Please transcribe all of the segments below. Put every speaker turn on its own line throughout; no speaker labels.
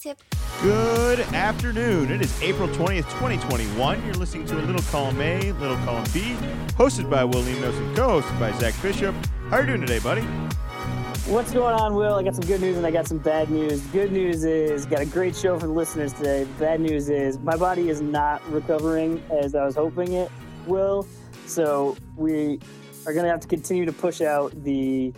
Wingtip.
Good afternoon. It is April 20th, 2021. You're listening to a Little Column A, Little Column B, hosted by Will Nemos and co-hosted by Zach Bishop. How are you doing today, buddy?
What's going on, Will? I got some good news and I got some bad news. Good news is got a great show for the listeners today. Bad news is my body is not recovering as I was hoping it will. So we are going to have to continue to push out the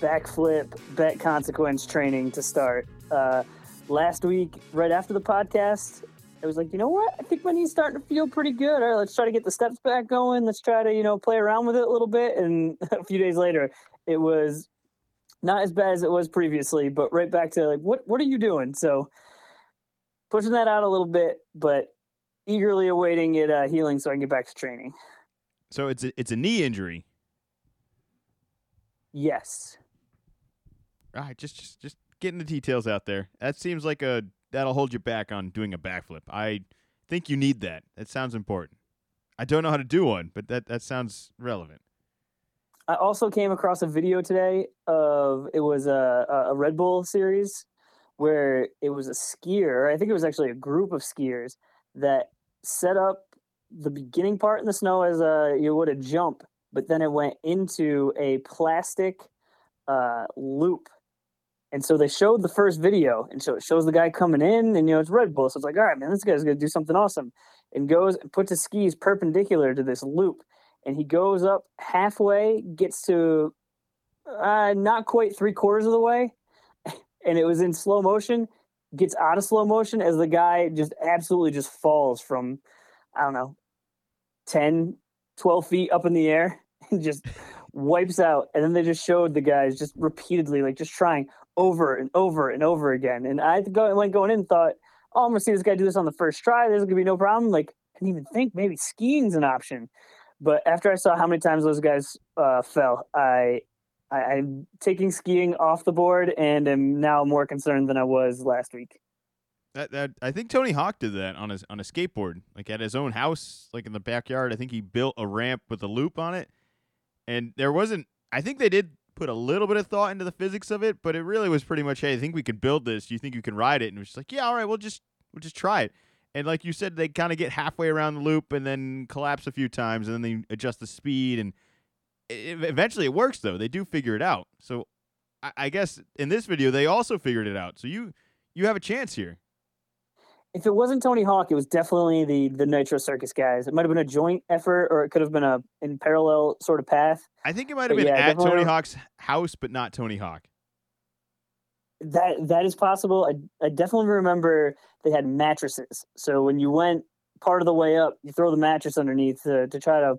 backflip bet consequence training to start. Uh, last week, right after the podcast, I was like, you know what? I think my knee's starting to feel pretty good. All right, let's try to get the steps back going. Let's try to, you know, play around with it a little bit. And a few days later, it was not as bad as it was previously, but right back to like, what what are you doing? So pushing that out a little bit, but eagerly awaiting it uh, healing so I can get back to training.
So it's a, it's a knee injury.
Yes.
All right, just just just getting the details out there. That seems like a that'll hold you back on doing a backflip. I think you need that. That sounds important. I don't know how to do one, but that that sounds relevant.
I also came across a video today of it was a a Red Bull series where it was a skier. I think it was actually a group of skiers that set up the beginning part in the snow as a you would a jump, but then it went into a plastic uh, loop. And so they showed the first video, and so it shows the guy coming in, and you know it's Red Bull, so it's like, all right, man, this guy's gonna do something awesome, and goes and puts his skis perpendicular to this loop, and he goes up halfway, gets to uh, not quite three quarters of the way, and it was in slow motion, gets out of slow motion as the guy just absolutely just falls from, I don't know, 10, 12 feet up in the air and just wipes out. And then they just showed the guys just repeatedly, like just trying over and over and over again. And I go, went going in and thought, oh, I'm to see this guy do this on the first try. There's going to be no problem. Like, I didn't even think maybe skiing's an option. But after I saw how many times those guys uh, fell, I, I I'm taking skiing off the board and am now more concerned than I was last week.
That, that I think Tony Hawk did that on his on a skateboard, like at his own house, like in the backyard. I think he built a ramp with a loop on it, and there wasn't. I think they did put a little bit of thought into the physics of it, but it really was pretty much, hey, I think we could build this. Do you think you can ride it? And it was just like, yeah, all right, we'll just we'll just try it. And like you said, they kind of get halfway around the loop and then collapse a few times, and then they adjust the speed, and it, eventually it works. Though they do figure it out. So I, I guess in this video they also figured it out. So you you have a chance here
if it wasn't Tony Hawk, it was definitely the the Nitro Circus guys. It might have been a joint effort, or it could have been a in parallel sort of path.
I think it might have been yeah, at Tony Hawk's house, but not Tony Hawk.
That that is possible. I I definitely remember they had mattresses. So when you went part of the way up, you throw the mattress underneath to, to try to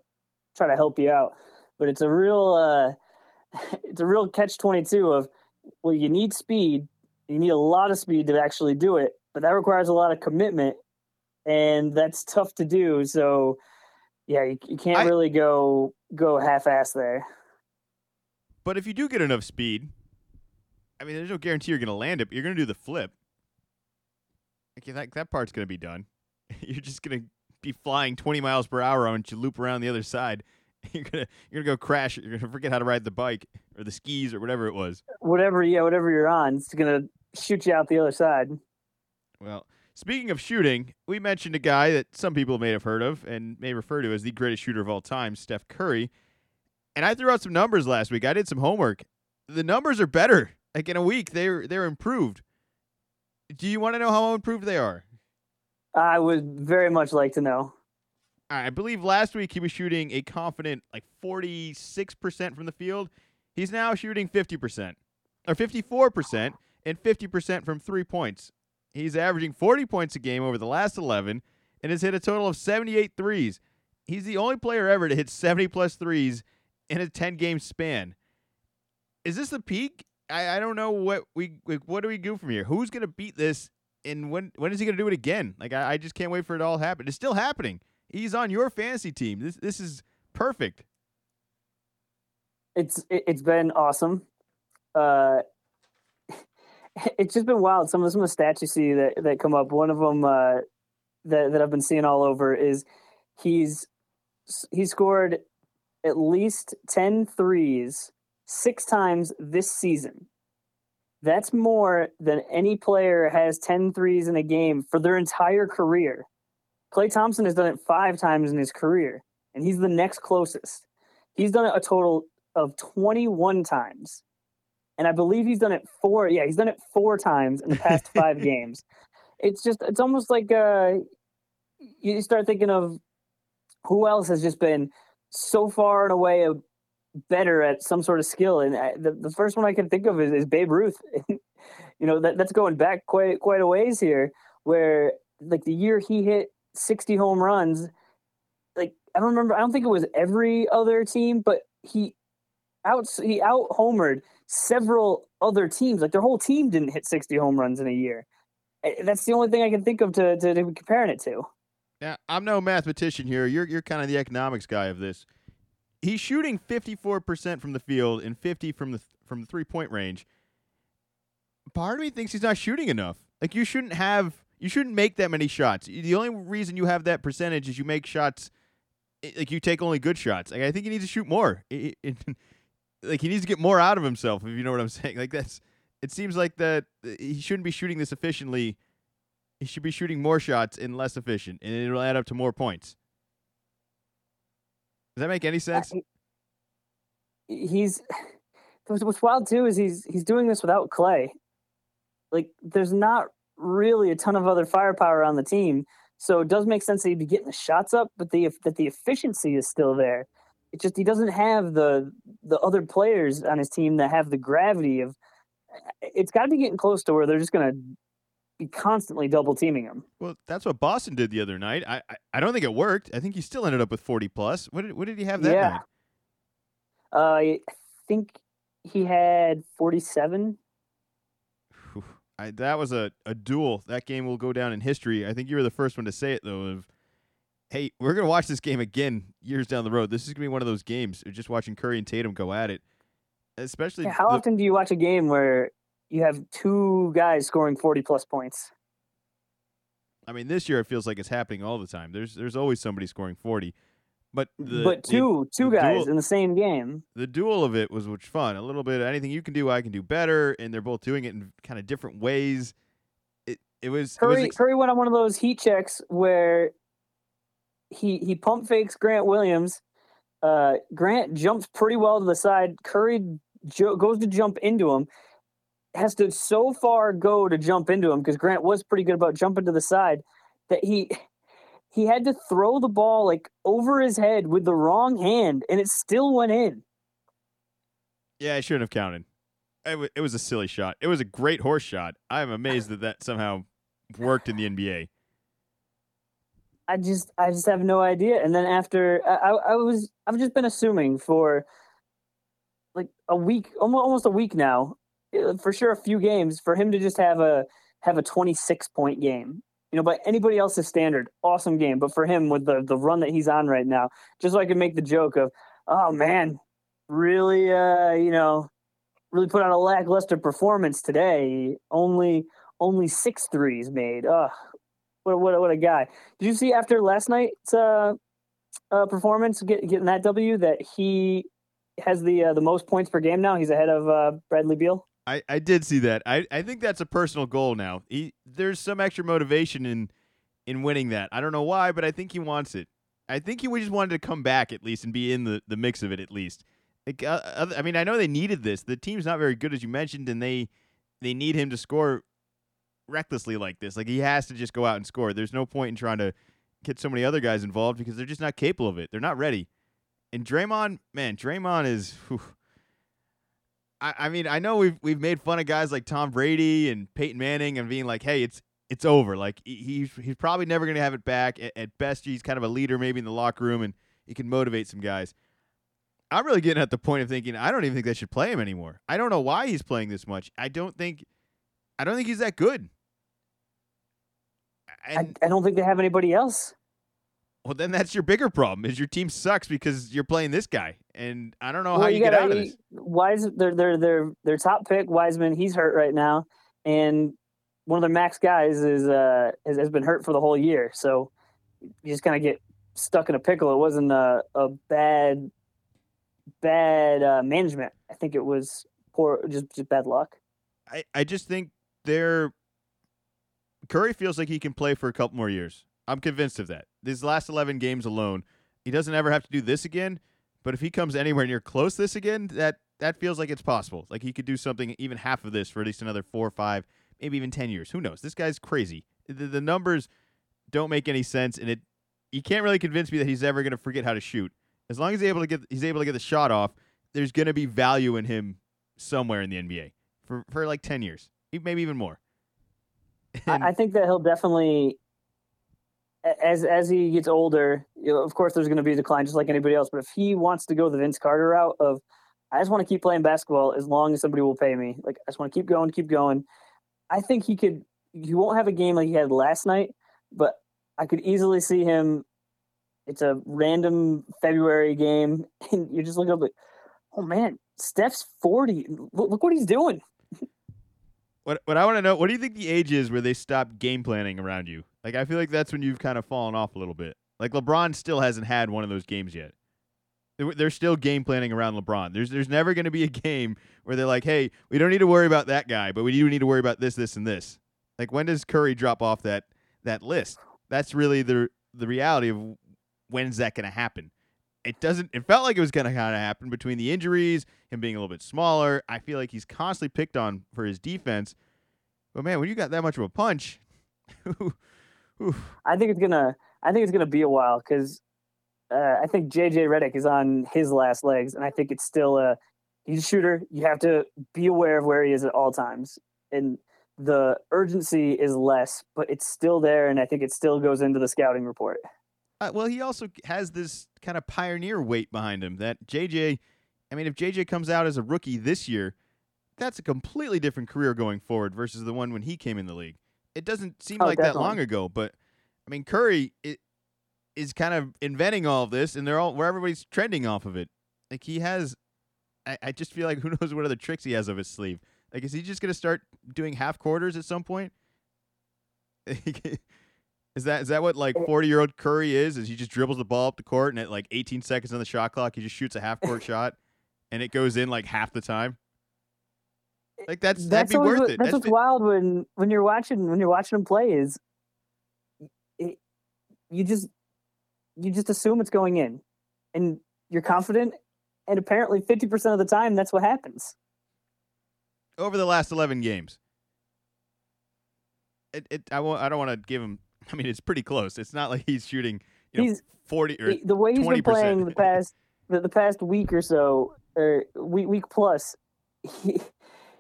try to help you out. But it's a real uh, it's a real catch twenty two of well, you need speed. You need a lot of speed to actually do it but that requires a lot of commitment and that's tough to do so yeah you, you can't I, really go go half-ass there.
But if you do get enough speed i mean there's no guarantee you're going to land it but you're going to do the flip. Okay that, that part's going to be done. You're just going to be flying 20 miles per hour once you loop around the other side. You're gonna you're gonna go crash you're gonna forget how to ride the bike or the skis or whatever it was.
Whatever yeah whatever you're on it's gonna shoot you out the other side
well, speaking of shooting, we mentioned a guy that some people may have heard of and may refer to as the greatest shooter of all time, Steph Curry. And I threw out some numbers last week. I did some homework. The numbers are better. Like in a week, they're they're improved. Do you want to know how improved they are?
I would very much like to know.
I believe last week he was shooting a confident like 46% from the field. He's now shooting 50% or 54% and 50% from three points. He's averaging 40 points a game over the last 11 and has hit a total of 78 threes. He's the only player ever to hit 70 plus threes in a 10 game span. Is this the peak? I, I don't know what we like, what do we do from here? Who's gonna beat this and when when is he gonna do it again? Like I, I just can't wait for it all to happen. It's still happening. He's on your fantasy team. This this is perfect.
It's it's been awesome. Uh it's just been wild. Some of some of the stats you see that that come up. One of them uh, that that I've been seeing all over is he's he scored at least 10 threes six times this season. That's more than any player has 10 threes in a game for their entire career. Klay Thompson has done it five times in his career, and he's the next closest. He's done it a total of 21 times. And I believe he's done it four. Yeah, he's done it four times in the past five games. It's just, it's almost like uh, you start thinking of who else has just been so far and away better at some sort of skill. And uh, the, the first one I can think of is, is Babe Ruth. you know, that, that's going back quite quite a ways here, where like the year he hit 60 home runs, like I don't remember, I don't think it was every other team, but he out he out homered several other teams. Like their whole team didn't hit 60 home runs in a year. Eh, that's the only thing I can think of to, to, to comparing it to.
Yeah, I'm no mathematician here. You're you're kind of the economics guy of this he's shooting 54% from the field and 50 from the from the three-point range. Part of me thinks he's not shooting enough. Like you shouldn't have you shouldn't make that many shots. The only reason you have that percentage is you make shots like you take only good shots. Like I think he needs to shoot more. It, it, like he needs to get more out of himself if you know what I'm saying. Like that's it seems like that uh, he shouldn't be shooting this efficiently. He should be shooting more shots and less efficient and it'll add up to more points. Does that make any sense?
he's what's wild too is he's he's doing this without Klay. Like there's not really a ton of other firepower on the team, so it does make sense that he'd be getting the shots up, but the that the efficiency is still there. It just he doesn't have the the other players on his team that have the gravity of. It's got to be getting close to where they're just going to be constantly double teaming him.
Well, that's what Boston did the other night. I, I, I don't think it worked. I think he still ended up with forty plus. What did what did he have that
yeah.
night?
Uh, I think he had forty seven.
I, that was a, a duel. That game will go down in history. I think you were the first one to say it though. Of hey, we're gonna watch this game again years down the road. This is gonna be one of those games. Just watching Curry and Tatum go at it, especially.
Yeah, how
the,
often do you watch a game where you have two guys scoring 40 plus points.
I mean, this year it feels like it's happening all the time. There's there's always somebody scoring 40. But the,
but two
the,
two
the
guys
duel,
in the same game.
The duel of it was which fun. A little bit of anything you can do, I can do better, and they're both doing it in kind of different ways. It it was
Curry.
It was ex-
Curry went on one of those heat checks where he he pump fakes Grant Williams. Uh, Grant jumps pretty well to the side. Curry jo- goes to jump into him has to so far go to jump into him because Grant was pretty good about jumping to the side that he he had to throw the ball like over his head with the wrong hand and it still went in.
Yeah, I shouldn't have counted. It, w- it was a silly shot. It was a great horse shot. I'm amazed that that somehow worked in the NBA.
I just I just have no idea. And then after I, I was I've just been assuming for like a week almost a week now uh, for sure a few games for him to just have a have a 26 point game. You know by anybody else's standard awesome game. But for him with the the run that he's on right now just so i can make the joke of oh man really uh you know really put on a lackluster performance today. Only only six threes made. Uh what, what, what a guy did you see after last night's uh, uh performance get, getting that w that he has the uh, the most points per game now he's ahead of uh bradley beal
I, I did see that. I, I think that's a personal goal now. He, there's some extra motivation in in winning that. I don't know why, but I think he wants it. I think he just wanted to come back at least and be in the, the mix of it at least. Like, uh, I mean, I know they needed this. The team's not very good as you mentioned, and they they need him to score recklessly like this. Like he has to just go out and score. There's no point in trying to get so many other guys involved because they're just not capable of it. They're not ready. And Draymond, man, Draymond is. Whew, I, I mean, I know we've we've made fun of guys like Tom Brady and Peyton Manning and being like, hey, it's it's over. Like he's he's probably never going to have it back. At, at, best, he's kind of a leader, maybe in the locker room, and he can motivate some guys. I'm really getting at the point of thinking I don't even think they should play him anymore. I don't know why he's playing this much. I don't think, I don't think he's that good.
And, I, I don't think they have anybody else.
Well, then that's your bigger problem. Is your team sucks because you're playing this guy, and I don't know well, how you, you get out of this.
Wise, their their their their top pick Wiseman, he's hurt right now, and one of their max guys is uh has, has been hurt for the whole year. So you just kind of get stuck in a pickle. It wasn't a, a bad bad uh, management. I think it was poor, just just bad luck.
I, I just think they're Curry feels like he can play for a couple more years. I'm convinced of that. These last 11 games alone, he doesn't ever have to do this again. But if he comes anywhere near close this again, that that feels like it's possible. Like he could do something even half of this for at least another four or five, maybe even 10 years. Who knows? This guy's crazy. The, the numbers don't make any sense, and it you can't really convince me that he's ever going to forget how to shoot. As long as he's able to get he's able to get the shot off, there's going to be value in him somewhere in the NBA for for like 10 years, maybe even more.
I, I think that he'll definitely as as he gets older, you know, of course, there's going to be a decline just like anybody else. But if he wants to go the Vince Carter route of, I just want to keep playing basketball as long as somebody will pay me. Like I just want to keep going, keep going. I think he could. He won't have a game like he had last night, but I could easily see him. It's a random February game, and you're just looking up like, oh man, Steph's forty. Look, look what he's doing.
What what I want to know, what do you think the age is where they stop game planning around you? Like I feel like that's when you've kind of fallen off a little bit. Like LeBron still hasn't had one of those games yet. They're still game planning around LeBron. There's there's never going to be a game where they're like, "Hey, we don't need to worry about that guy, but we do need to worry about this, this, and this." Like when does Curry drop off that that list? That's really the the reality of when's that going to happen. It doesn't. It felt like it was going to kind of happen between the injuries, him being a little bit smaller. I feel like he's constantly picked on for his defense. But man, when you got that much of a punch,
I think it's gonna. I think it's gonna be a while because uh, I think JJ Redick is on his last legs, and I think it's still a. He's a shooter. You have to be aware of where he is at all times, and the urgency is less, but it's still there, and I think it still goes into the scouting report.
Uh, well, he also has this kind of pioneer weight behind him that JJ. I mean, if JJ comes out as a rookie this year, that's a completely different career going forward versus the one when he came in the league it doesn't seem oh, like definitely. that long ago, but I mean Curry it, is kind of inventing all of this, and they're all where everybody's trending off of it. Like he has, I, I just feel like who knows what other tricks he has up his sleeve. Like is he just gonna start doing half quarters at some point? is that is that what like oh. forty year old Curry is? Is he just dribbles the ball up the court and at like eighteen seconds on the shot clock he just shoots a half court shot and it goes in like half the time? Eh, like that's that's that'd be worth
it.
That's,
that's what's wild when when you're watching when you're watching him play is it, you just you just assume it's going in, and you're confident, and apparently fifty percent of the time that's what happens.
Over the last eleven games, it, it I won't I don't want to give him. I mean, it's pretty close. It's not like he's shooting you know,
he's
forty or
the way he's
20%.
been playing the past the, the past week or so or week week plus. He,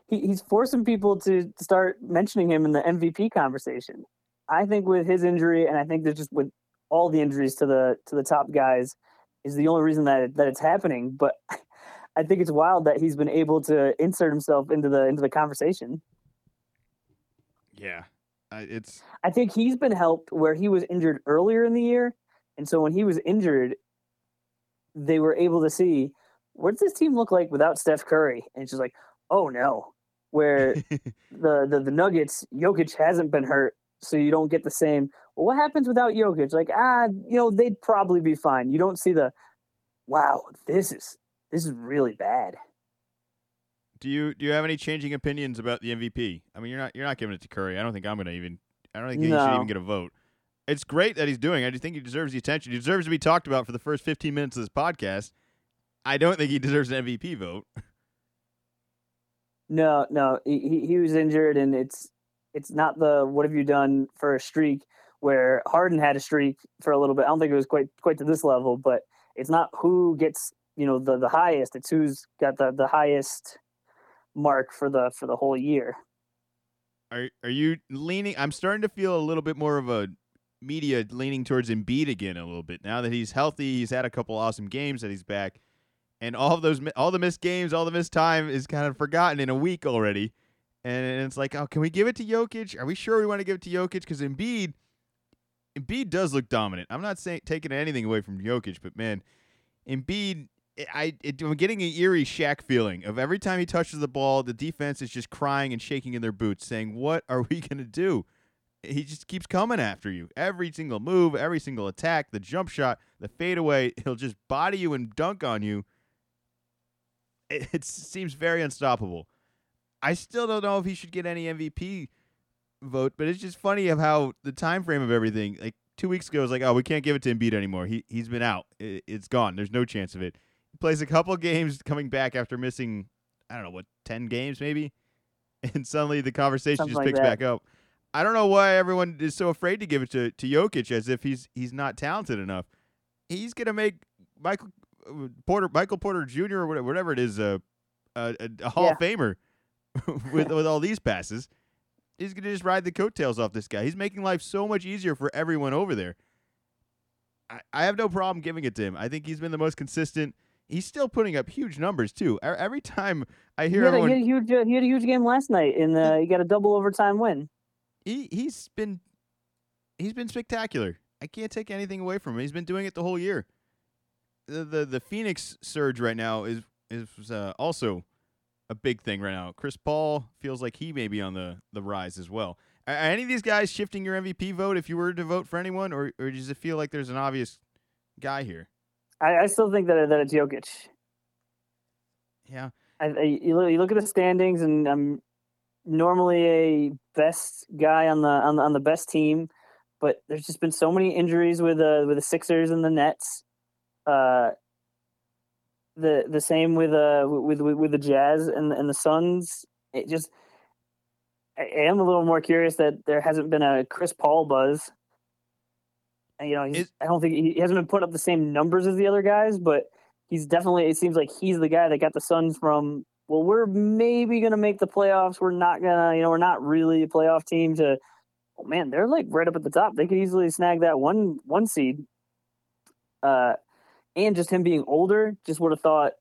he, he's forcing people to start mentioning him in the MVP conversation. I think with his injury, and I think that just with all the injuries to the to the top guys, is the only reason that that it's happening. But I think it's wild that he's been able to insert himself into the into the conversation.
Yeah, it's.
I think he's been helped where he was injured earlier in the year, and so when he was injured, they were able to see what does this team look like without Steph Curry, and it's just like, oh no, where the, the the Nuggets, Jokic hasn't been hurt, so you don't get the same. Well, what happens without Jokic? Like, ah, you know, they'd probably be fine. You don't see the, wow, this is this is really bad.
Do you do you have any changing opinions about the MVP? I mean, you're not you're not giving it to Curry. I don't think I'm gonna even. I don't think no. he should even get a vote. It's great that he's doing. I just think he deserves the attention. He deserves to be talked about for the first 15 minutes of this podcast. I don't think he deserves an MVP vote.
No, no, he he was injured, and it's it's not the what have you done for a streak where Harden had a streak for a little bit. I don't think it was quite quite to this level, but it's not who gets you know the the highest. It's who's got the the highest mark for the for the whole year.
Are are you leaning? I'm starting to feel a little bit more of a media leaning towards Embiid again a little bit now that he's healthy. He's had a couple awesome games that he's back and all those all the missed games, all the missed time is kind of forgotten in a week already. And it's like, oh, can we give it to Jokic? Are we sure we want to give it to Jokic? Because Embiid, Embiid does look dominant. I'm not saying taking anything away from Jokic, but man, Embiid, I it, I'm getting an eerie Shaq feeling of every time he touches the ball, the defense is just crying and shaking in their boots, saying, "What are we gonna do?" He just keeps coming after you. Every single move, every single attack, the jump shot, the fadeaway, he'll just body you and dunk on you it, it seems very unstoppable. I still don't know if he should get any MVP vote, but it's just funny of how the time frame of everything. Like two weeks ago, it was like, oh, we can't give it to Embiid anymore. He he's been out. It, it's gone. There's no chance of it. Plays a couple games, coming back after missing, I don't know what, ten games maybe, and suddenly the conversation
Something
just
like
picks
that.
back up. I don't know why everyone is so afraid to give it to to Jokic as if he's he's not talented enough. He's gonna make Michael Porter, Michael Porter Jr. or whatever, it is, uh, a, a, a Hall of Famer with with all these passes. He's gonna just ride the coattails off this guy. He's making life so much easier for everyone over there. I, I have no problem giving it to him. I think he's been the most consistent. He's still putting up huge numbers too. Every time I
He
hear
had, a, he had a huge uh, he had a huge game last night in the he got a double overtime win.
he he's been he's been spectacular. I can't take anything away from him. He's been doing it the whole year. The the, the Phoenix surge right now is is uh, also a big thing right now. Chris Paul feels like he may be on the the rise as well. Are, are any of these guys shifting your MVP vote if you were to vote for anyone, or or does it feel like there's an obvious guy here?
I, I still think that that it's Jokic.
Yeah,
I, I, you, look, you look at the standings, and I'm normally a best guy on the on the, on the best team, but there's just been so many injuries with uh, with the Sixers and the Nets. Uh, the the same with uh with with, with the Jazz and and the Suns. It just I am a little more curious that there hasn't been a Chris Paul buzz. You know, he's,
Is-
I don't think he, he hasn't been putting up the same numbers as the other guys, but he's definitely. It seems like he's the guy that got the Suns from. Well, we're maybe gonna make the playoffs. We're not gonna. You know, we're not really a playoff team. To oh man, they're like right up at the top. They could easily snag that one one seed. Uh, and just him being older, just would have thought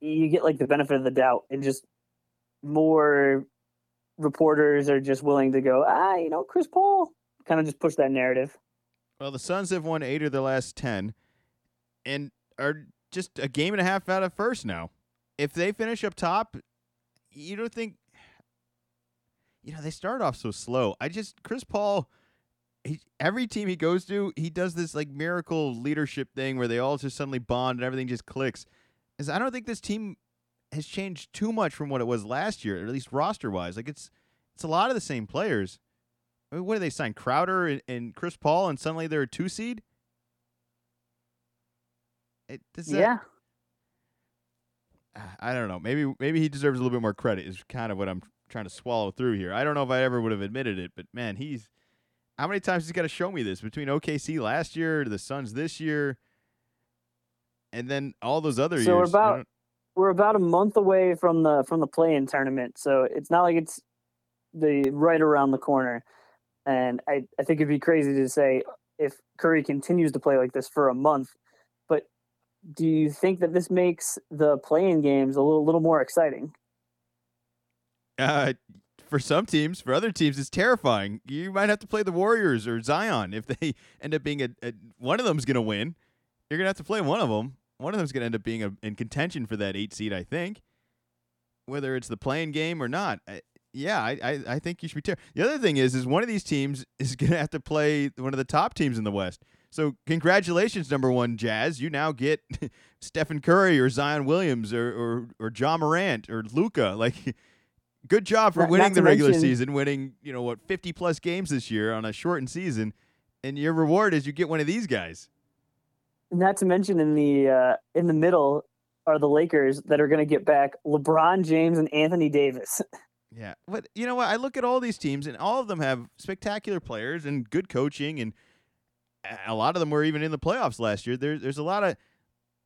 you get like the benefit of the doubt, and just more reporters are just willing to go. Ah, you know, Chris Paul kind of just push that narrative.
Well, the Suns have won eight of their last ten, and are just a game and a half out of first now. If they finish up top, you don't think, you know, they start off so slow. I just Chris Paul, he, every team he goes to, he does this like miracle leadership thing where they all just suddenly bond and everything just clicks. Is I don't think this team has changed too much from what it was last year, at least roster wise. Like it's it's a lot of the same players. I mean, what did they sign? Crowder and, and Chris Paul, and suddenly they're a two seed. It, does that-
yeah,
Ah, I don't know. Maybe maybe he deserves a little bit more credit. Is kind of what I'm trying to swallow through here. I don't know if I ever would have admitted it, but man, he's how many times he's got to show me this between OKC last year to the Suns this year, and then all those other years
So we're
years. you
about- we're about a month away from the from the play-in tournament, so it's not like it's the right around the corner. And I, I think it'd be crazy to say if Curry continues to play like this for a month. But do you think that this makes the play-in games a little little more exciting?
Uh, for some teams, for other teams, it's terrifying. You might have to play the Warriors or Zion if they end up being a, a one of them's going to win. You're going to have to play one of them. One of them's going to end up being a, in contention for that eight seed, I think. Whether it's the play-in game or not, I, yeah, I, I, I think you should be terrified. The other thing is, is one of these teams is going to have to play one of the top teams in the West. So congratulations, number one Jazz. You now get Stephen Curry or Zion Williams or or, or John Morant or Luka. Like, good job for
Not-
winning
not
the regular
mention-
season, winning you know what fifty plus games this year on a shortened season, and your reward is you get one of these guys.
Not to mention in the uh, in the middle are the Lakers that are going to get back LeBron James and Anthony Davis.
Yeah, but you know what? I look at all these teams, and all of them have spectacular players and good coaching, and a- lot of them were even in the playoffs last year. There's there's a lot of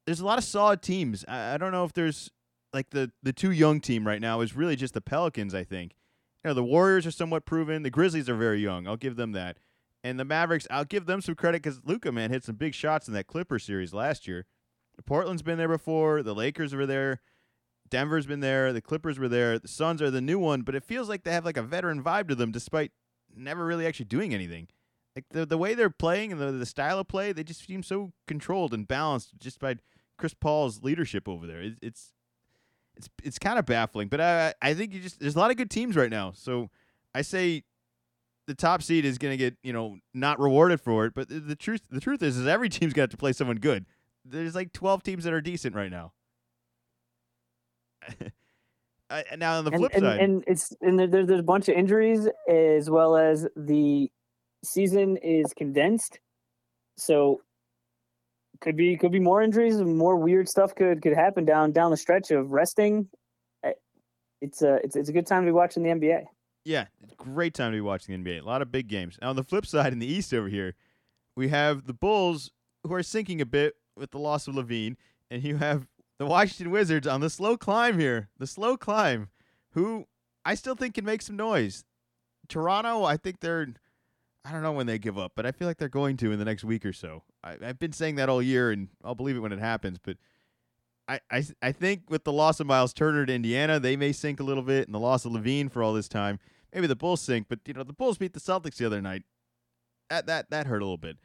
there's a lot of solid teams. I, I don't know if there's like the the two young team right now is really just the Pelicans. I think you know the Warriors are somewhat proven. The Grizzlies are very young. I'll give them that, and the Mavericks. I'll give them some credit because Luka man hit some big shots in that Clipper series last year. Portland's been there before. The Lakers were there. Denver's been there. The Clippers were there. The Suns are the new one, but it feels like they have like a veteran vibe to them, despite never really actually doing anything. Like the the way they're playing and the, the style of play, they just seem so controlled and balanced just by Chris Paul's leadership over there. It, it's it's it's kind of baffling, but I I think you just there's a lot of good teams right now. So I say the top seed is going to get you know not rewarded for it, but the, the truth the truth is is every team's got to play someone good. There's like 12 teams that are decent right now. Uh, now on the flip
and,
side,
and it's and there, there's a bunch of injuries as well as the season is condensed, so could be could be more injuries and more weird stuff could could happen down down the stretch of resting. It's a it's it's a good time to be watching the NBA.
Yeah, great time to be watching the NBA. A lot of big games. Now on the flip side, in the East over here, we have the Bulls who are sinking a bit with the loss of LaVine, and you have the Washington Wizards on the slow climb here. The slow climb, who I still think can make some noise. Toronto, I think they're. I don't know when they give up, but I feel like they're going to in the next week or so. I, I've been saying that all year, and I'll believe it when it happens. But I, I, I think with the loss of Myles Turner to Indiana, they may sink a little bit, and the loss of LaVine for all this time, maybe the Bulls sink. But you know, the Bulls beat the Celtics the other night. That that that hurt a little bit.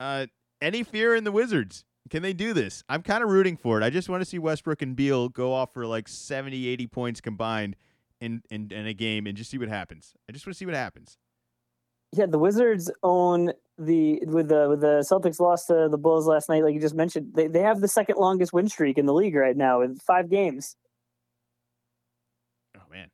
Uh, any fear in the Wizards? Can they do this? I'm kind of rooting for it. I just want to see Westbrook and Beal go off for like 70, 80 points combined in, in, in a game and just see what happens. I just want to see what happens.
Yeah, the Wizards own the with the with the Celtics lost to the Bulls last night, like you just mentioned. They they have the second longest win streak in the league right now in five games.
Oh man,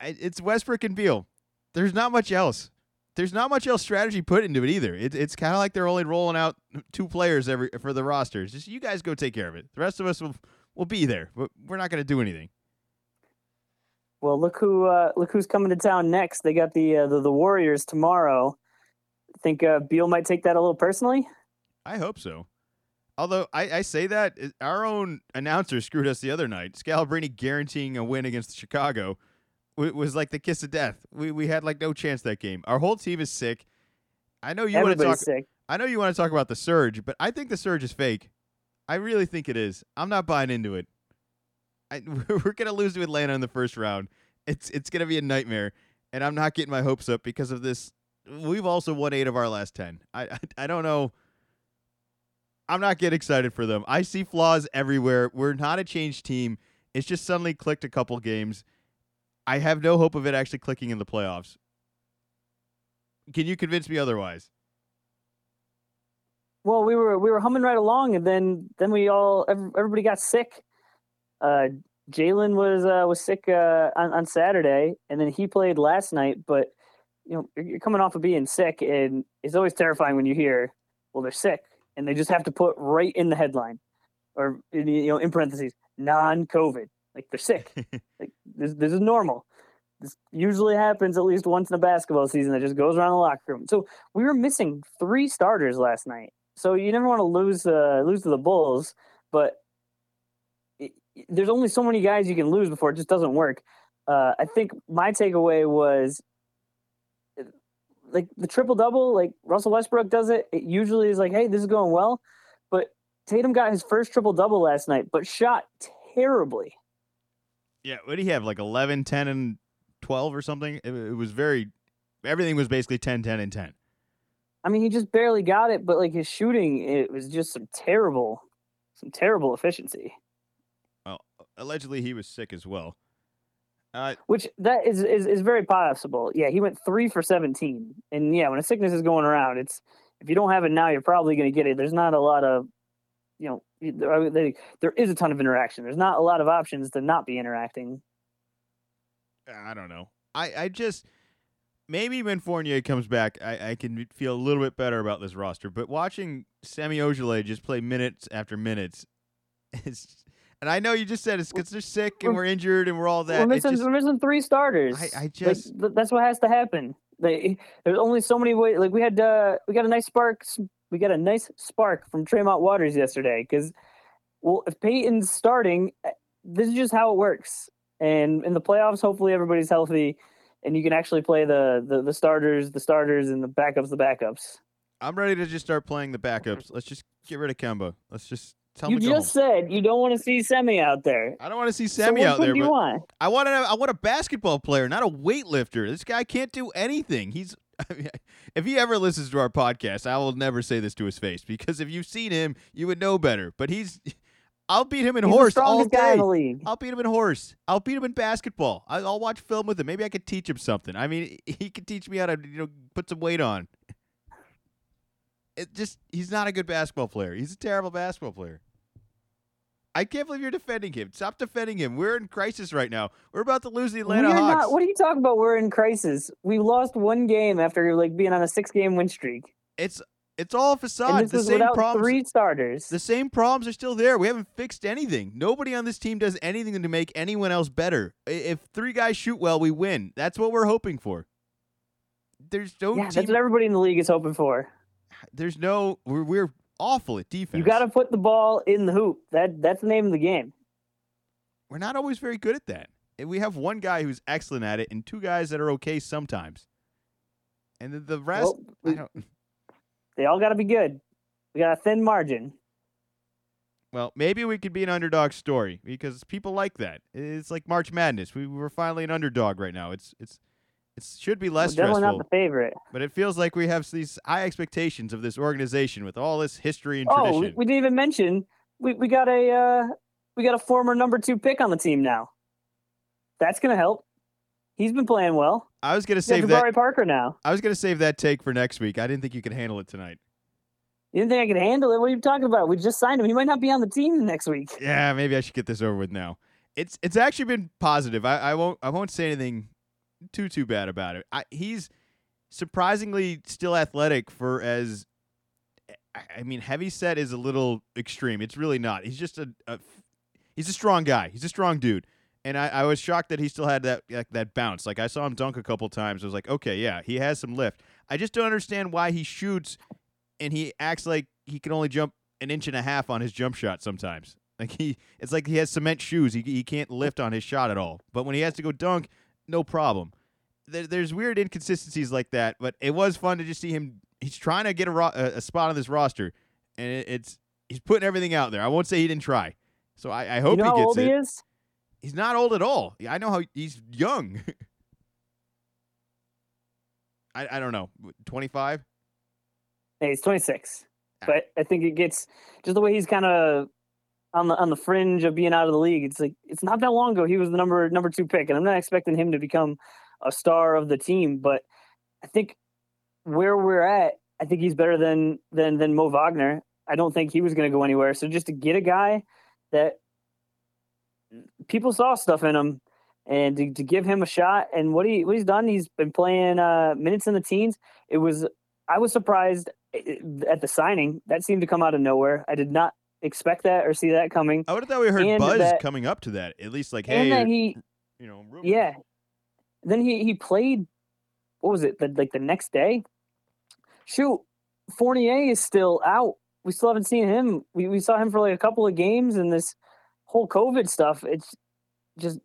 I, it's Westbrook and Beal. There's not much else. There's not much else strategy put into it either. It, it's kind of like they're only rolling out two players every for the rosters. Just you guys go take care of it. The rest of us will will be there, but we're not going to do anything.
Well, look who uh, look who's coming to town next. They got the uh, the, the Warriors tomorrow. Think uh, Beal might take that a little personally.
I hope so. Although I, I say that our own announcer screwed us the other night. Scalabrine guaranteeing a win against Chicago was like the kiss of death. We we had like no chance that game. Our whole team is sick. I know you want to talk.
sick.
I know you want to talk about the surge, but I think the surge is fake. I really think it is. I'm not buying into it. I, we're gonna lose to Atlanta in the first round. It's it's gonna be a nightmare, and I'm not getting my hopes up because of this. We've also won eight of our last ten. I I, I don't know. I'm not getting excited for them. I see flaws everywhere. We're not a changed team. It's just suddenly clicked a couple games. I have no hope of it actually clicking in the playoffs. Can you convince me otherwise?
Well, we were we were humming right along, and then then we all everybody got sick. Uh, Jalen was uh, was sick uh, on on Saturday, and then he played last night. But you know, you're you're coming off of being sick, and it's always terrifying when you hear, "Well, they're sick," and they just have to put right in the headline, or in, you know, in parentheses, non-COVID. Like they're sick. like this this is normal. This usually happens at least once in a basketball season that just goes around the locker room. So we were missing three starters last night. So you never want to lose uh, lose to the Bulls, but it, there's only so many guys you can lose before it just doesn't work. Uh, I think my takeaway was like the triple double, like Russell Westbrook does it. It usually is like, hey, this is going well, but Tatum got his first triple double last night, but shot terribly.
Yeah, what did he have? Like 11, 10, and 12 or something? It, it was very, everything was basically 10, 10, and 10.
I mean, he just barely got it, but like his shooting, it was just some terrible, some terrible efficiency.
Well, allegedly he was sick as well. Uh,
Which that is, is is very possible. Yeah, he went three for seventeen, and yeah, when a sickness is going around, it's if you don't have it now, you're probably going to get it. There's not a lot of, you know, y- there, are- they- there is a ton of interaction. There's not a lot of options to not be interacting.
I don't know. I, I just, maybe when Fournier comes back, I, I can feel a little bit better about this roster. But watching Semi Ojeleye just play minutes after minutes, it's, and I know you just said it's because they're sick and
We're-
we're injured and we're all that.
we're
It's
missing
just-
we're missing three starters.
I, I just,
th- that's what has to happen. They, there's only so many ways. Like we had, uh, we got a nice spark. We got a nice spark from Tremont Waters yesterday. Because, well, if Peyton's starting, uh, this is just how it works. And in the playoffs, hopefully everybody's healthy, and you can actually play the the, the starters, the starters, and the backups, the backups.
I'm ready to just start playing the backups. Let's just get rid of Kemba. Let's just tell
you
him go
just said you don't want to see Semi out there.
I don't want to see
So Semi
out there,
do you
but
want?
I want to. I want a basketball player, not a weightlifter. This guy can't do anything. He's. I mean, if he ever listens to our podcast, I will never say this to his face because if you've seen him, you would know better. But he's. I'll beat him in
He's the
horse all
strongest guy in
day.
the league.
I'll beat him in horse. I'll beat him in basketball. I- I'll watch film with him. Maybe I could teach him something. I mean, he could teach me how to you know put some weight on. It just he's not a good basketball player. He's a terrible basketball player. I can't believe you're defending him. Stop defending him. We're in crisis right now. We're about to lose the Atlanta Hawks.
not, what are you talking about? We're in crisis. We lost one game after like being on a six game win streak.
It's it's all a facade. the same problems.
three starters.
The same problems are still there. We haven't fixed anything. Nobody on this team does anything to make anyone else better. If three guys shoot well, we win. That's what we're hoping for. There's no
yeah,
team.
that's what everybody in the league is hoping for.
There's no. We're, we're awful at defense.
You got to put the ball in the hoop. That that's the name of the game.
We're not always very good at that. And we have one guy who's excellent at it, and two guys that are okay sometimes. And the, the rest,
Well,
I don't.
they all got to be good. We got a thin margin.
Well, maybe we could be an underdog story because people like that. It's like March Madness. We we're finally an underdog right now. It's it's it should be less
definitely
stressful,
not the favorite.
but it feels like we have these high expectations of this organization with all this history and
Oh,
tradition.
we, we didn't even mention we, we got a uh, we got a former number two pick on the team now. That's gonna help. He's been playing well.
I was gonna
We
save
have
that.
Jabari Parker now.
I was gonna save that take for next week. I didn't think you could handle it tonight.
You didn't think I could handle it? What are you talking about? We just signed him. He might not be on the team next week.
Yeah, maybe I should get this over with now. It's it's actually been positive. I, I won't I won't say anything too too bad about it. I, he's surprisingly still athletic for as I- mean heavy set is a little extreme. It's really not. He's just a, a he's a strong guy. He's a strong dude. And I, I was shocked that he still had that like, that bounce. Like I saw him dunk a couple times. I was like, okay, yeah, he has some lift. I just don't understand why he shoots and he acts like he can only jump an inch and a half on his jump shot sometimes. Like he, it's like he has cement shoes. He he can't lift on his shot at all. But when he has to go dunk, no problem. There, there's weird inconsistencies like that. But it was fun to just see him. He's trying to get a, ro- a, spot on this roster, and it, it's he's putting everything out there. I won't say he didn't try. So I, I hope
you know
he gets it.
he is?
He's not old at all. I know how he's young. I I don't know. Twenty five.
Hey, he's 26.
Ah.
But I think it gets just the way he's kind of on the on the fringe of being out of the league. It's like it's not that long ago he was the number number two pick, and I'm not expecting him to become a star of the team. But I think where we're at, I think he's better than than than Mo Wagner. I don't think he was going to go anywhere. So just to get a guy that people saw stuff in him and to, to give him a shot and what he what he's done he's been playing uh minutes in the teens it was i was surprised eh, at the signing that seemed to come out of nowhere i did not expect that or see that coming.
I would have thought we heard
And
buzz
that-
coming up to that. At least like,
and
hey,
that he
you know,
yeah. Then he he played what was it the, like the next day? Shoot fournier is still out. We still haven't seen him. We, we saw him for like a couple of games and this whole covid stuff. It's just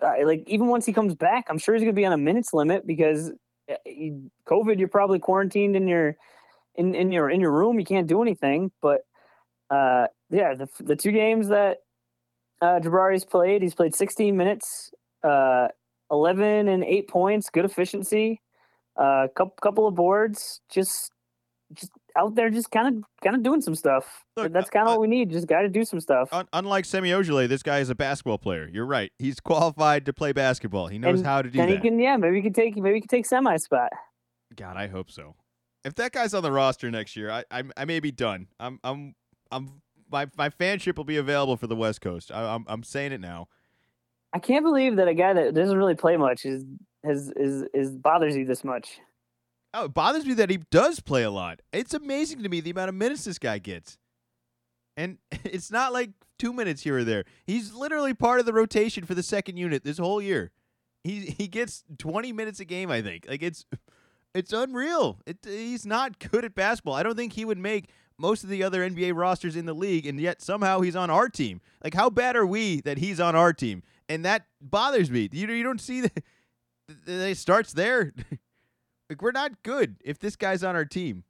uh, like even once he comes back i'm sure he's going to be on a minutes limit because uh, covid you're probably quarantined in your in, in your in your room. You can't do anything. But uh yeah the, the two games that uh Jabari's played he's played 16 minutes uh 11 and 8 points good efficiency uh couple couple of boards just just out there just kind of kind of doing some stuff
Look,
that's
uh,
kind of
uh,
what we need just got to do some stuff
Un- unlike Semi Ojeleye, this guy is a basketball player. You're right. He's qualified to play basketball. He knows
And
how to do
then
that.
he can yeah maybe he can take maybe he can take semi spot
God, I hope so. If that guy's on the roster next year, I I, I may be done. I'm I'm I'm my my fanship will be available for the West Coast. I, I'm I'm saying it now.
i can't believe that a guy that doesn't really play much is has is is bothers you this much
Oh, it bothers me that he does play a lot. It's amazing to me the amount of minutes this guy gets. And it's not like two minutes here or there. He's literally part of the rotation for the second unit this whole year. He he gets 20 minutes a game, I think. Like it's it's unreal. It, he's not good at basketball. I don't think he would make most of the other NBA rosters in the league, and yet somehow he's on our team. Like, how bad are we that he's on our team? And that bothers me. You you don't see that it starts there. like, we're not good if this guy's on our team.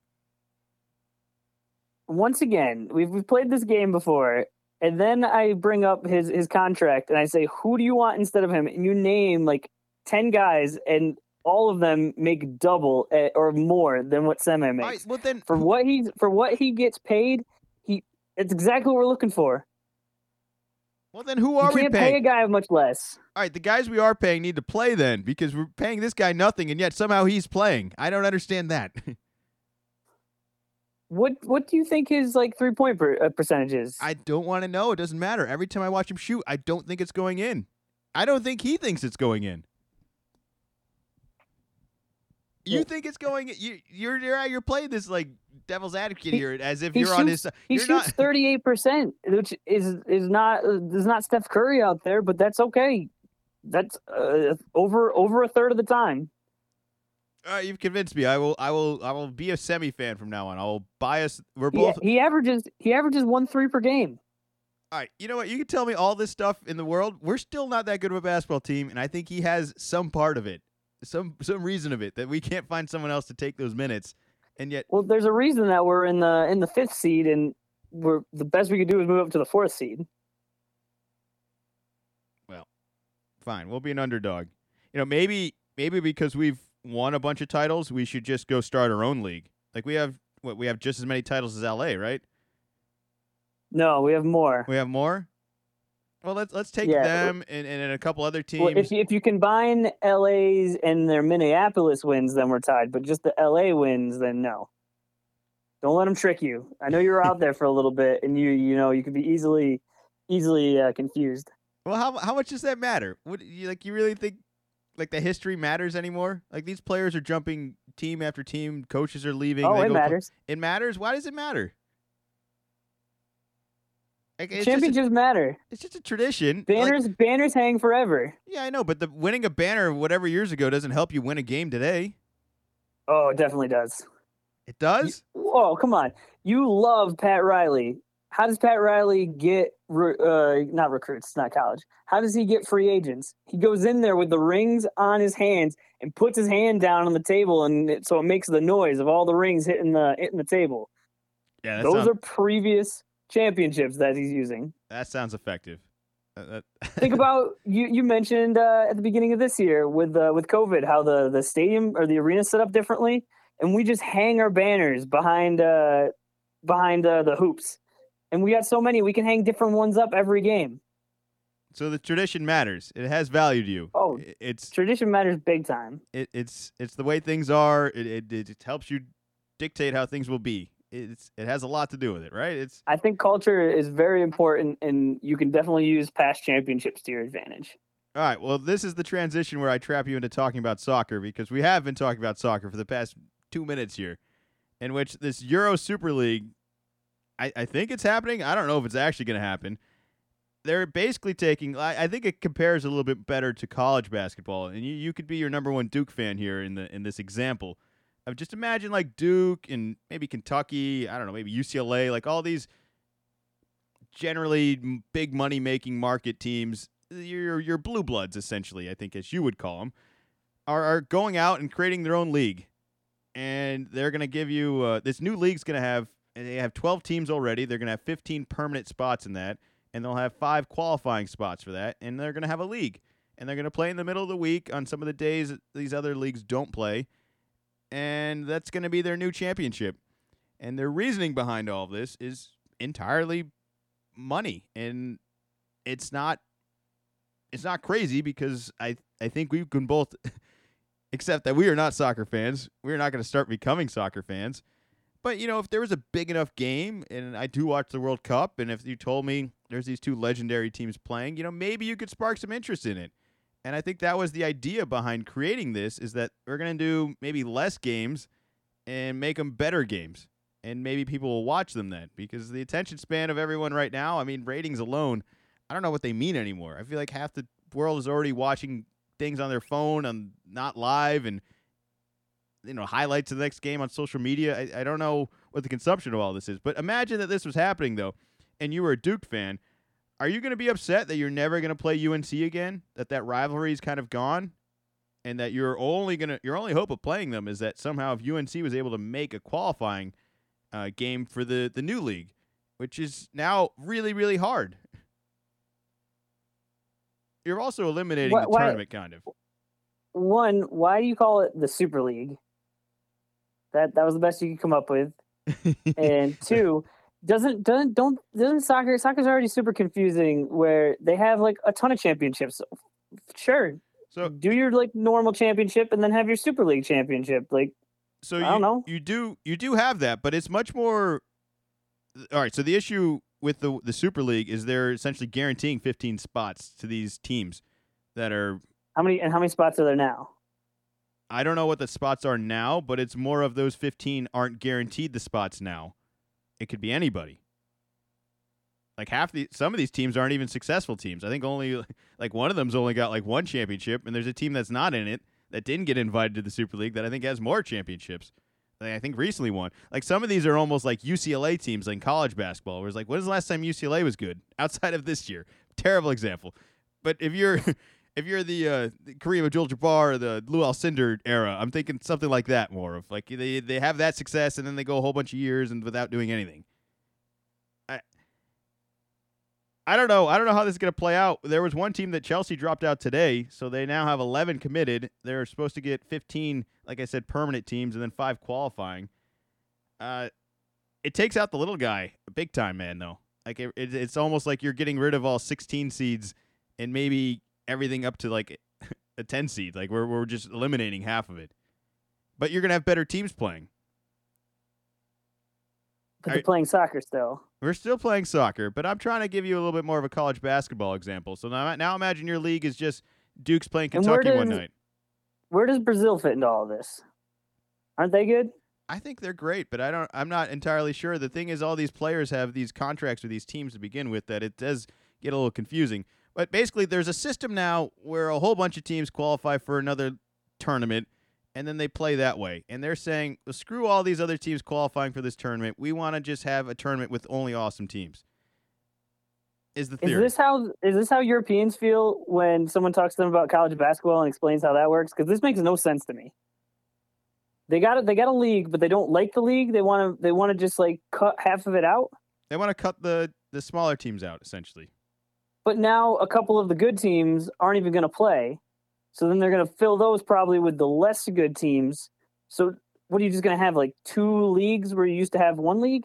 once again, we've we've played this game before, and then I bring up his his contract and I say, "Who do you want instead of him?" And you name like ten guys, and all of them make double eh, or more than what Semi
All right,
makes
well then,
for what he's for what he gets paid. He it's exactly what we're looking for.
well then, who
You
are we
can't pay a
paying?
guy much less.
All right, the guys we are paying need to play then because we're paying this guy nothing, and yet somehow he's playing. I don't understand that.
What What do you think his like three point per, uh, percentage is?
I don't want to know. It doesn't matter. Every time I watch him shoot, I don't think it's going in. I don't think he thinks it's going in. You think it's going? You you're you're you're playing this like devil's advocate
He-
here, as if
he
you're on his side.
he
You're
shoots
not.
thirty eight percent, which is is not there's not Steph Curry out there, but that's okay. That's uh, over over a third of the time.
All right, you've convinced me. I will. I will. I will be a Semi fan from now on. I will bias. We're
He,
both.
he averages he averages one three per game.
All right, you know what? You can tell me all this stuff in the world. We're still not that good of a basketball team, and I think he has some part of it, some some reason of it that we can't find someone else to take those minutes, and yet
Well, there's a reason that we're in the in the fifth seed, and we're the best we could do is move up to the fourth seed.
Well, fine, we'll be an underdog. You know, maybe maybe because we've won a bunch of titles, we should just go start our own league. Like we have what we have just as many titles as LA, right?
No, we have more.
We have more. Well, let's let's take
Yeah.
them and, and a couple other teams.
Well, if you, if you combine LA's and their Minneapolis wins, then we're tied. But just the LA wins, then no. Don't let them trick you. I know you were out there for a little bit, and you you know you could be easily easily uh, confused.
Well, how how much does that matter? What you like? You really think like the history matters anymore? Like these players are jumping team after team, coaches are leaving.
Oh,
they
it matters.
it matters. Why does it matter? Like, just a,
Championships matter.
it's just a tradition. Like,
Banners banners hang forever.
yeah, I know, but the winning a banner whatever years ago doesn't help you win a game today.
Oh, it definitely does.
It does.
Oh, come on. You love Pat Riley. How does Pat Riley get re- uh not recruits, not college. How does he get free agents? He goes in there with the rings on his hands and puts his hand down on the table and it, so it makes the noise of all the rings hitting the hitting the table.
yeah,
Those are previous championships that he's using.
that sounds effective. Uh,
Think about you you mentioned uh, at the beginning of this year with uh, with COVID how the the stadium or the arena set up differently and we just hang our banners behind uh behind uh, the hoops. And we got so many we can hang different ones up every game.
so the tradition matters. It has value to you.
Oh.
It's
Tradition matters big time.
it, it's it's the way things are. It, it it helps you dictate how things will be. It's it has a lot to do with it, right? It's
I think culture is very important and you can definitely use past championships to your advantage.
all right. Well, this is the transition where I trap you into talking about soccer because we have been talking about soccer for the past two minutes here, in which this Euro Super League, I, I think it's happening. I don't know if it's actually going to happen. They're basically taking. I, I think it compares a little bit better to college basketball, and you, you could be your number one Duke fan here in the in this example. Of just imagine like Duke and maybe Kentucky. I don't know, maybe UCLA, like all these generally big money making market teams. Your your blue bloods, essentially, I think, as you would call them, are are going out and creating their own league, and they're going to give you uh, this new league's going to have. They have 12 teams already. They're going to have 15 permanent spots in that, and they'll have five qualifying spots for that. And they're going to have a league, and they're going to play in the middle of the week on some of the days these other leagues don't play, and that's going to be their new championship. And their reasoning behind all of this is entirely money, and it's not it's not crazy because I I think we can both accept that we are not soccer fans. We're not going to start becoming soccer fans. But you know, if there was a big enough game, and I do watch the World Cup, and if you told me there's these two legendary teams playing, you know, maybe you could spark some interest in it. And I think that was the idea behind creating this: is that we're going to do maybe less games and make them better games, and maybe people will watch them then because the attention span of everyone right now. I mean, ratings alone I don't know what they mean anymore. I feel like half the world is already watching things on their phone and not live and you know highlights of the next game on social media. I, I don't know what the consumption of all this is, but imagine that this was happening though, and you were a Duke fan. Are you going to be upset that you're never going to play UNC again? That that rivalry is kind of gone, and that you're only gonna your only hope of playing them is that somehow if UNC was able to make a qualifying uh, game for the the new league, which is now really really hard. You're also eliminating the
why-
tournament, kind of.
One, why do you call it the Super League? That that was the best you could come up with. And two, doesn't doesn't don't doesn't soccer soccer's already super confusing where they have like a ton of championships. Sure,
so
do your like normal championship and then have your Super League championship. Like
So
I
you,
don't know.
you do you do have that, but it's much more. All right. So the issue with the the Super League is they're essentially guaranteeing 15 spots to these teams that are.
How many and how many spots are there now?
I don't know what the spots are now, but it's more of those 15 aren't guaranteed the spots now. It could be anybody. Like half the some of these teams aren't even successful teams. I think only like one of them's only got like one championship, and there's a team that's not in it that didn't get invited to the Super League that I think has more championships. I think recently won. Like some of these are almost like UCLA teams like college basketball, where it's like, when was the last time UCLA was good outside of this year? Terrible example. But if you're if you're the, uh, the Kareem Abdul-Jabbar or the Lou Alcindor era, I'm thinking something like that more of like they they have that success and then they go a whole bunch of years and without doing anything. I I don't know. I don't know how this is going to play out. There was one team that Chelsea dropped out today, so they now have 11 committed. They're supposed to get 15, like I said, permanent teams and then five qualifying. Uh, it takes out the little guy, big time, man. Though, like it, it, it's almost like you're getting rid of all 16 seeds and maybe everything up to like a 10 seed. Like we're we're just eliminating half of it. But you're gonna have better teams playing.
But they're playing soccer still.
We're still playing soccer, but I'm trying to give you a little bit more of a college basketball example. So now, now imagine your league is just Duke's playing Kentucky one night.
Where does Brazil fit into all of this? Aren't they good?
I think they're great, but I don't. I'm not entirely sure. The thing is, all these players have these contracts with these teams to begin with. That it does get a little confusing. But basically, there's a system now where a whole bunch of teams qualify for another tournament, and then they play that way. And they're saying, well, screw all these other teams qualifying for this tournament. We want to just have a tournament with only awesome teams. Is the
Is this how is this how Europeans feel when someone talks to them about college basketball and explains how that works? Because this makes no sense to me. They got it. They got a league, but they don't like the league. They want to. They want to just like cut half of it out.
They want to cut the the smaller teams out essentially.
But now a couple of the good teams aren't even going to play. So then they're going to fill those probably with the less good teams. So what are you just going to have like two leagues where you used to have one league?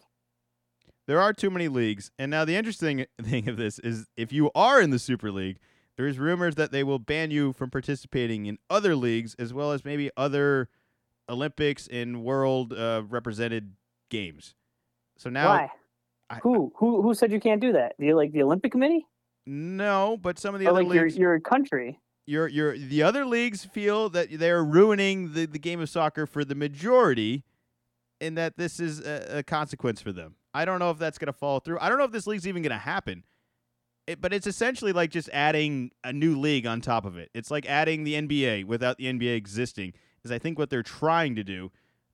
There are too many leagues. And now the interesting thing of this is if you are in the Super League, there's rumors that they will ban you from participating in other leagues as well as maybe other Olympics and world uh, represented games. So now
Why?
I-
who who who said you can't do that? Do you like the Olympic Committee
no, but some of the
or
other
like your
leagues
your country?
your your the other leagues feel that they're ruining the, the game of soccer for the majority and that this is a, a consequence for them. I don't know if that's going to fall through. I don't know if this league's even going to happen. It, but it's essentially like just adding a new league on top of it. It's like adding the NBA without the NBA existing. Is I think what they're trying to do.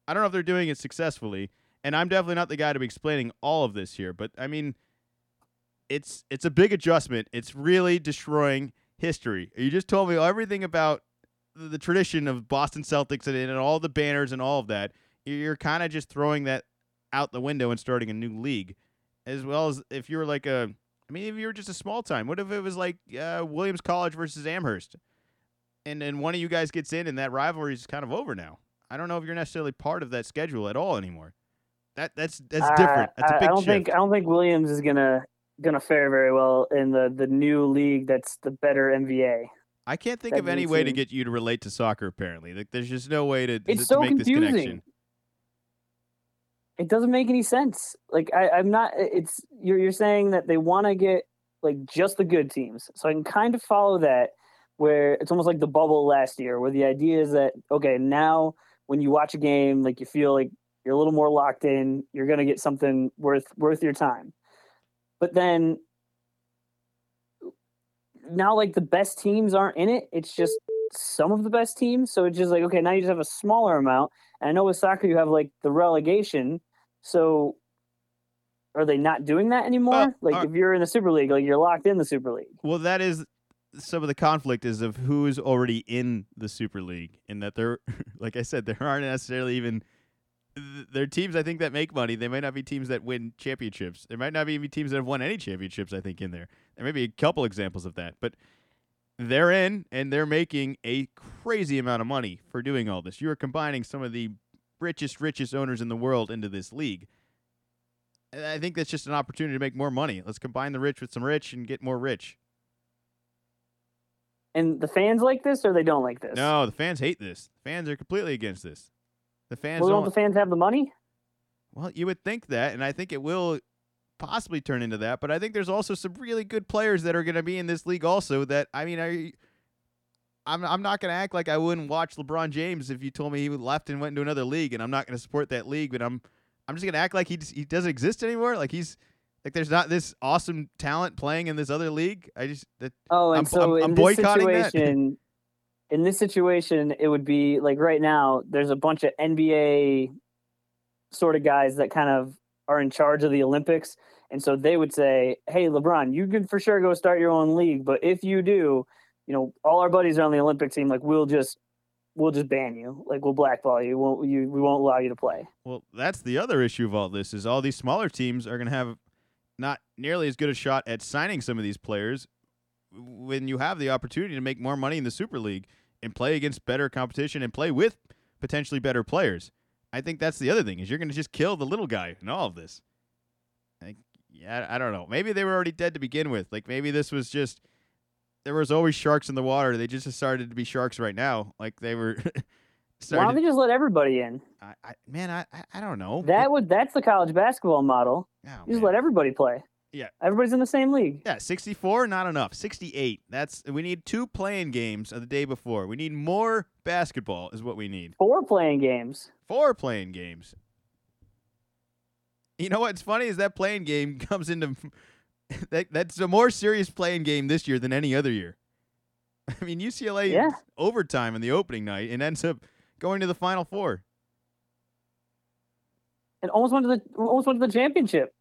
I don't know if they're doing it successfully, and I'm definitely not the guy to be explaining all of this here. But I mean, it's it's a big adjustment. It's really destroying history. You just told me everything about the, tradition of Boston Celtics and, and all the banners and all of that. You're kind of just throwing that out the window and starting a new league, as well as if you're like a. I mean, if you were just a small time, what if it was like uh, Williams College versus Amherst, and then one of you guys gets in, and that rivalry is kind of over now. I don't know if you're necessarily part of that schedule at all anymore. That that's that's
Uh,
different. That's a
I-
big
I don't
shift.
think I don't think Williams is gonna gonna fare very well in the the new league that's the better NBA.
I can't think
that
of any way to get you to relate to soccer. Apparently, like there's just no way to, to-
It's
to
so
make this
confusing.
connection.
It doesn't make any sense. Like I, I'm not. It's you're you're saying that they want to get like just the good teams. So I can kind of follow that. Where it's almost like the bubble last year, where the idea is that okay, now when you watch a game, like you feel like you're a little more locked in, you're gonna get something worth worth your time. But then now, like the best teams aren't in it. It's just some of the best teams. So it's just like okay, now you just have a smaller amount. And I know with soccer you have like the relegation. So are they not doing that anymore?
Uh,
like
uh,
if you're in the Super League, like you're locked in the Super League.
Well, that is some of the conflict is of who's already in the Super League, and that there, like I said, there aren't necessarily even. Th- There are teams I think that make money. They might not be teams that win championships. There might not be even teams that have won any championships. I think in there, there may be a couple examples of that, but they're in and they're making a crazy amount of money for doing all this. You are combining some of the richest, richest owners in the world into this league. And I think that's just an opportunity to make more money. Let's combine the rich with some rich and get more rich.
And the fans like this or they don't like this?
No, the fans hate this. Fans are completely against this. The fans
Well,
don't.
don't the fans have the money?
Well, you would think that, and I think it will possibly turn into that. But I think there's also some really good players that are going to be in this league also. That I mean, I, I'm I'm not going to act like I wouldn't watch LeBron James if you told me he left and went into another league, and I'm not going to support that league. But I'm I'm just going to act like he just, he doesn't exist anymore. Like he's like there's not this awesome talent playing in this other league. I just that
Oh, and
I'm-
so
I'm- I'm
in this
boycotting that.
situation, in this situation, it would be like right now. There's a bunch of NBA sort of guys that kind of are in charge of the Olympics, and so they would say, "Hey, LeBron, you can for sure go start your own league, but if you do, you know, all our buddies are on the Olympic team. Like, we'll just we'll just ban you. Like, we'll blackball you. Won't you? We won't allow you to play."
Well, that's the other issue of all this is all these smaller teams are going to have not nearly as good a shot at signing some of these players when you have the opportunity to make more money in the Super League and play against better competition and play with potentially better players. I think that's the other thing is you're going to just kill the little guy in all of this. Like, yeah, I don't know. Maybe they were already dead to begin with. Like maybe this was just there was always sharks in the water. They just started to be sharks right now. Like they were
Why don't they just let everybody in?
I, I, man, I, I I don't know.
That would that's the college basketball model.
Oh,
just
man.
let everybody play.
Yeah.
Everybody's in the same league.
Yeah, 64 not enough. 68. That's we need two play-in games of the day before. We need more basketball is what we need.
Four play-in games.
Four play-in games. You know what's funny is that play-in game comes into that that's a more serious play-in game this year than any other year. I mean, UCLA
Yeah.
overtime in the opening night and ends up going to the final four.
And almost went to the almost went to the championship.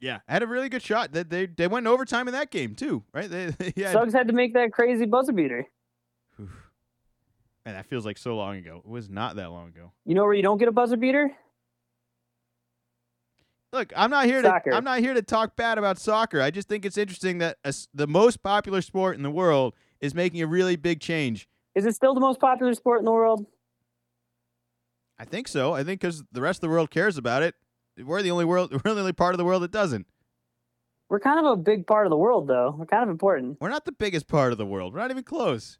Yeah, had a really good shot. They they, they went overtime in that game too, right? They, they had-
Suggs had to make that crazy buzzer beater.
Oof. Man, that feels like so long ago. It was not that long ago.
You know where you don't get a buzzer beater?
Look, I'm not here
Soccer.
to I'm not here to talk bad about soccer. I just think it's interesting that a s the most popular sport in the world is making a really big change.
Is it still the most popular sport in the world?
I think so. I think because the rest of the world cares about it. We're the only world. We're the only part of the world that doesn't.
We're kind of a big part of the world, though. We're kind of important.
We're not the biggest part of the world. We're not even close.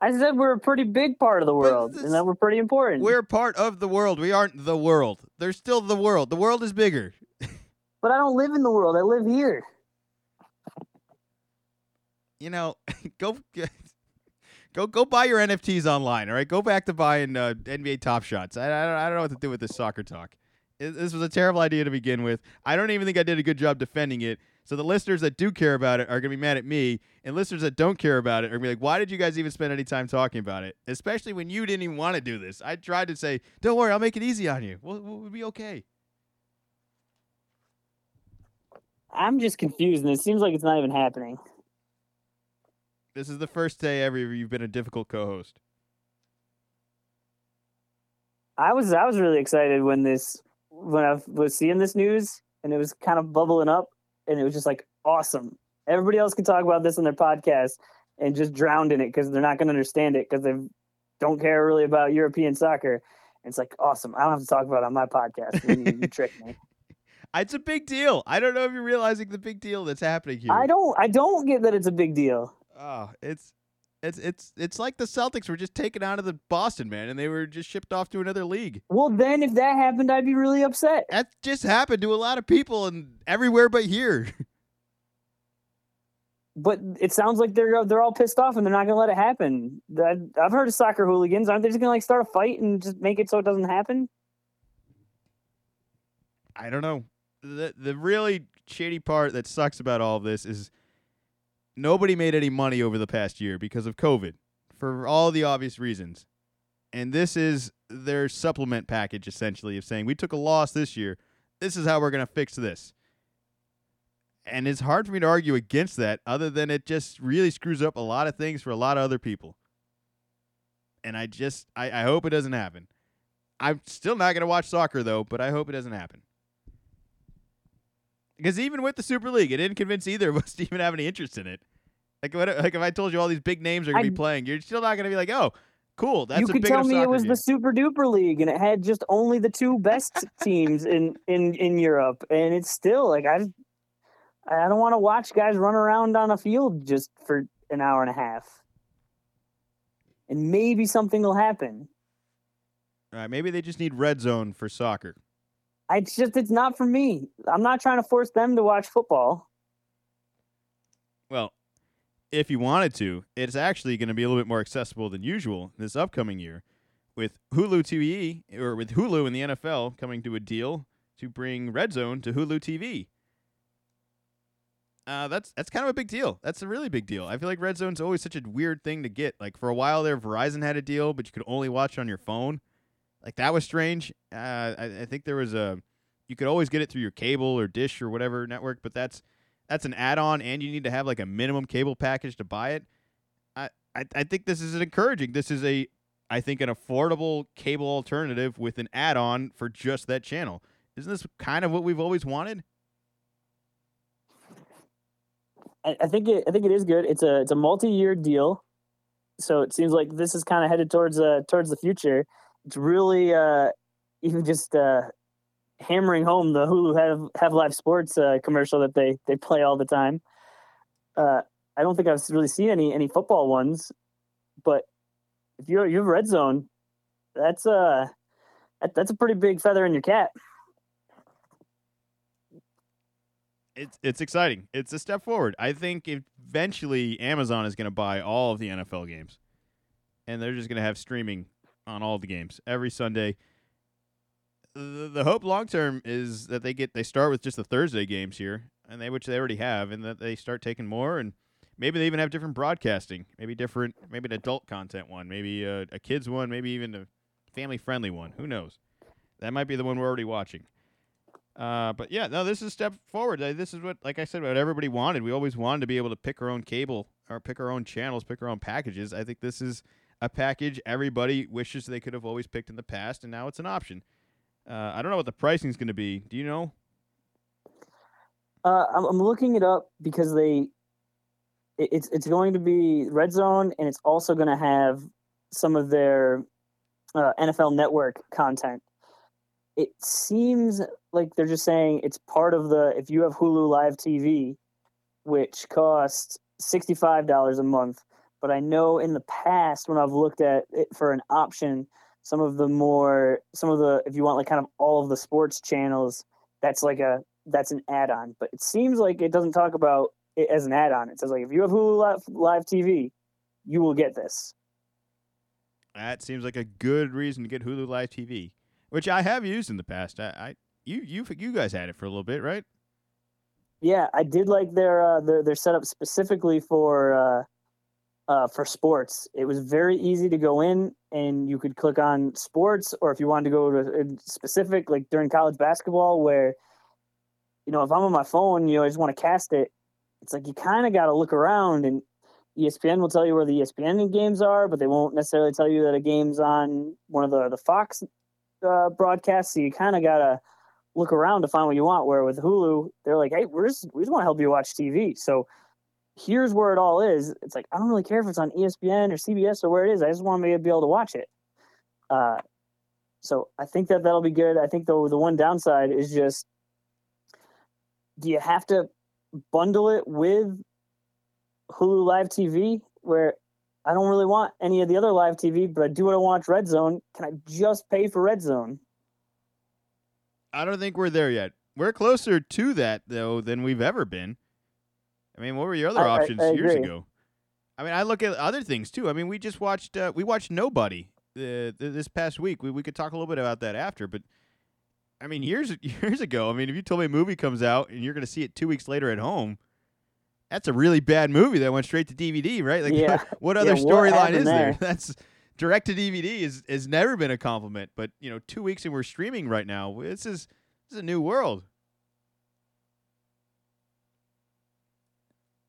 I said we're a pretty big part of the world, and that we're pretty important.
We're part of the world. We aren't the world. There's still the world. The world is bigger.
but I don't live in the world. I live here.
you know, go go go buy your NFTs online. All right, go back to buying uh, NBA Top Shots. I, I, don't, I don't know what to do with this soccer talk. This was a terrible idea to begin with. I don't even think I did a good job defending it. So the listeners that do care about it are gonna be mad at me, and listeners that don't care about it are gonna be like, "Why did you guys even spend any time talking about it?" Especially when you didn't even want to do this. I tried to say, "Don't worry, I'll make it easy on you. We'll, we'll be okay."
I'm just confused, and it seems like it's not even happening.
This is the first day ever you've been a difficult co-host.
I was I was really excited when this when I was seeing this news and it was kind of bubbling up and it was just like awesome. Everybody else can talk about this on their podcast and just drowned in it because they're not going to understand it because they don't care really about European soccer. And it's like awesome. I don't have to talk about it on my podcast. You, you tricked me.
It's a big deal. I don't know if you're realizing the big deal that's happening here.
I don't I don't get that it's a big deal.
Oh, it's it's it's it's like the Celtics were just taken out of the Boston man, and they were just shipped off to another league.
Well, then if that happened, I'd be really upset.
That just happened to a lot of people and everywhere but here.
But it sounds like they're they're all pissed off and they're not going to let it happen. I've heard of soccer hooligans. Aren't they just going to like start a fight and just make it so it doesn't happen?
I don't know. The the really shady part that sucks about all of this is nobody made any money over the past year because of COVID for all the obvious reasons. And this is their supplement package essentially of saying we took a loss this year. This is how we're going to fix this. And it's hard for me to argue against that other than it just really screws up a lot of things for a lot of other people. And I just I, I hope it doesn't happen. I'm still not going to watch soccer though, but I hope it doesn't happen. Because even with the Super League, it didn't convince either of us to even have any interest in it. Like, what, like if I told you all these big names are going to be playing, you're still not going to be like, oh, cool. That's
you
a
could
big
tell me it was
game.
the Super Duper League and it had just only the two best teams in in in Europe, and it's still like I I don't want to watch guys run around on a field just for an hour and a half. And maybe something will happen.
All right, maybe they just need red zone for soccer.
It's just it's not for me. I'm not trying to force them to watch football.
Well, if you wanted to, it's actually going to be a little bit more accessible than usual this upcoming year with Hulu TV or with Hulu and the NFL coming to a deal to bring Red Zone to Hulu TV. Uh, that's that's kind of a big deal. That's a really big deal. I feel like Red Zone's always such a weird thing to get. Like for a while there, Verizon had a deal, but you could only watch on your phone. Like that was strange. Uh, I, I think there was a you could always get it through your cable or dish or whatever network, but that's that's an add-on, and you need to have like a minimum cable package to buy it. I I, I think this is encouraging. This is a I think an affordable cable alternative with an add-on for just that channel. Isn't this kind of what we've always wanted?
I, I think it I think it is good. It's a it's a multi-year deal, so it seems like this is kind of headed towards uh towards the future. It's really uh even just uh hammering home the Hulu have have live sports uh, commercial that they they play all the time. Uh, I don't think I've really seen any any football ones, but if you're you have red zone, that's uh that, that's a pretty big feather in your cap.
It's it's exciting. It's a step forward. I think eventually Amazon is going to buy all of the NFL games, and they're just going to have streaming on all the games every Sunday the, the hope long term is that they get they start with just the Thursday games here, and they which they already have, and that they start taking more, and maybe they even have different broadcasting, maybe different, maybe an adult content one, maybe a, a kids one, maybe even a family friendly one. Who knows? That might be the one we're already watching. Uh, but yeah, no, this is a step forward. This is what, like I said, what everybody wanted. We always wanted to be able to pick our own cable or pick our own channels, pick our own packages. I think this is a package everybody wishes they could have always picked in the past, and now it's an option. Uh, I don't know what the pricing is going to be. Do you know?
Uh, I'm, I'm looking it up because they, it, it's it's going to be Red Zone, and it's also going to have some of their uh, NFL Network content. It seems like they're just saying it's part of the if you have Hulu Live TV, which costs sixty five dollars a month. But I know in the past when I've looked at it for an option, some of the more some of the if you want like kind of all of the sports channels that's like a that's an add-on. But it seems like it doesn't talk about it as an add-on. It says like if you have hulu live, live tv you will get this.
That seems like a good reason to get hulu live tv which i have used in the past. I, I you you you guys had it for a little bit right?
Yeah i did like their uh their, their setup specifically for uh uh, for sports. It was very easy to go in and you could click on sports, or if you wanted to go to a specific, like during college basketball, where, you know, if I'm on my phone, you know, I just want to cast it, it's like you kind of got to look around and ESPN will tell you where the ESPN games are, but they won't necessarily tell you that a game's on one of the, the Fox uh, broadcasts. So you kind of got to look around to find what you want. Where with Hulu, they're like, hey, we're just, we just want to help you watch TV. So, here's where it all is. It's like I don't really care if it's on ESPN or CBS or where it is. I just want to be able to watch it. Uh, so I think that that'll be good. I think the the one downside is just, do you have to bundle it with Hulu Live TV? Where I don't really want any of the other live TV, but I do want to watch Red Zone. Can I just pay for Red Zone?
I don't think we're there yet. We're closer to that though than we've ever been. I mean, what were your other I, options I, I years ago? I mean, I look at other things too. I mean, we just watched uh, we watched Nobody uh, this past week. We we could talk a little bit about that after, but I mean, years years ago. I mean, if you told me a movie comes out and you're going to see it two weeks later at home, that's a really bad movie that went straight to DVD, right? Like,
yeah.
what other yeah, storyline is there? there? That's direct to DVD is has never been a compliment, but you know, two weeks and we're streaming right now. This is this is a new world.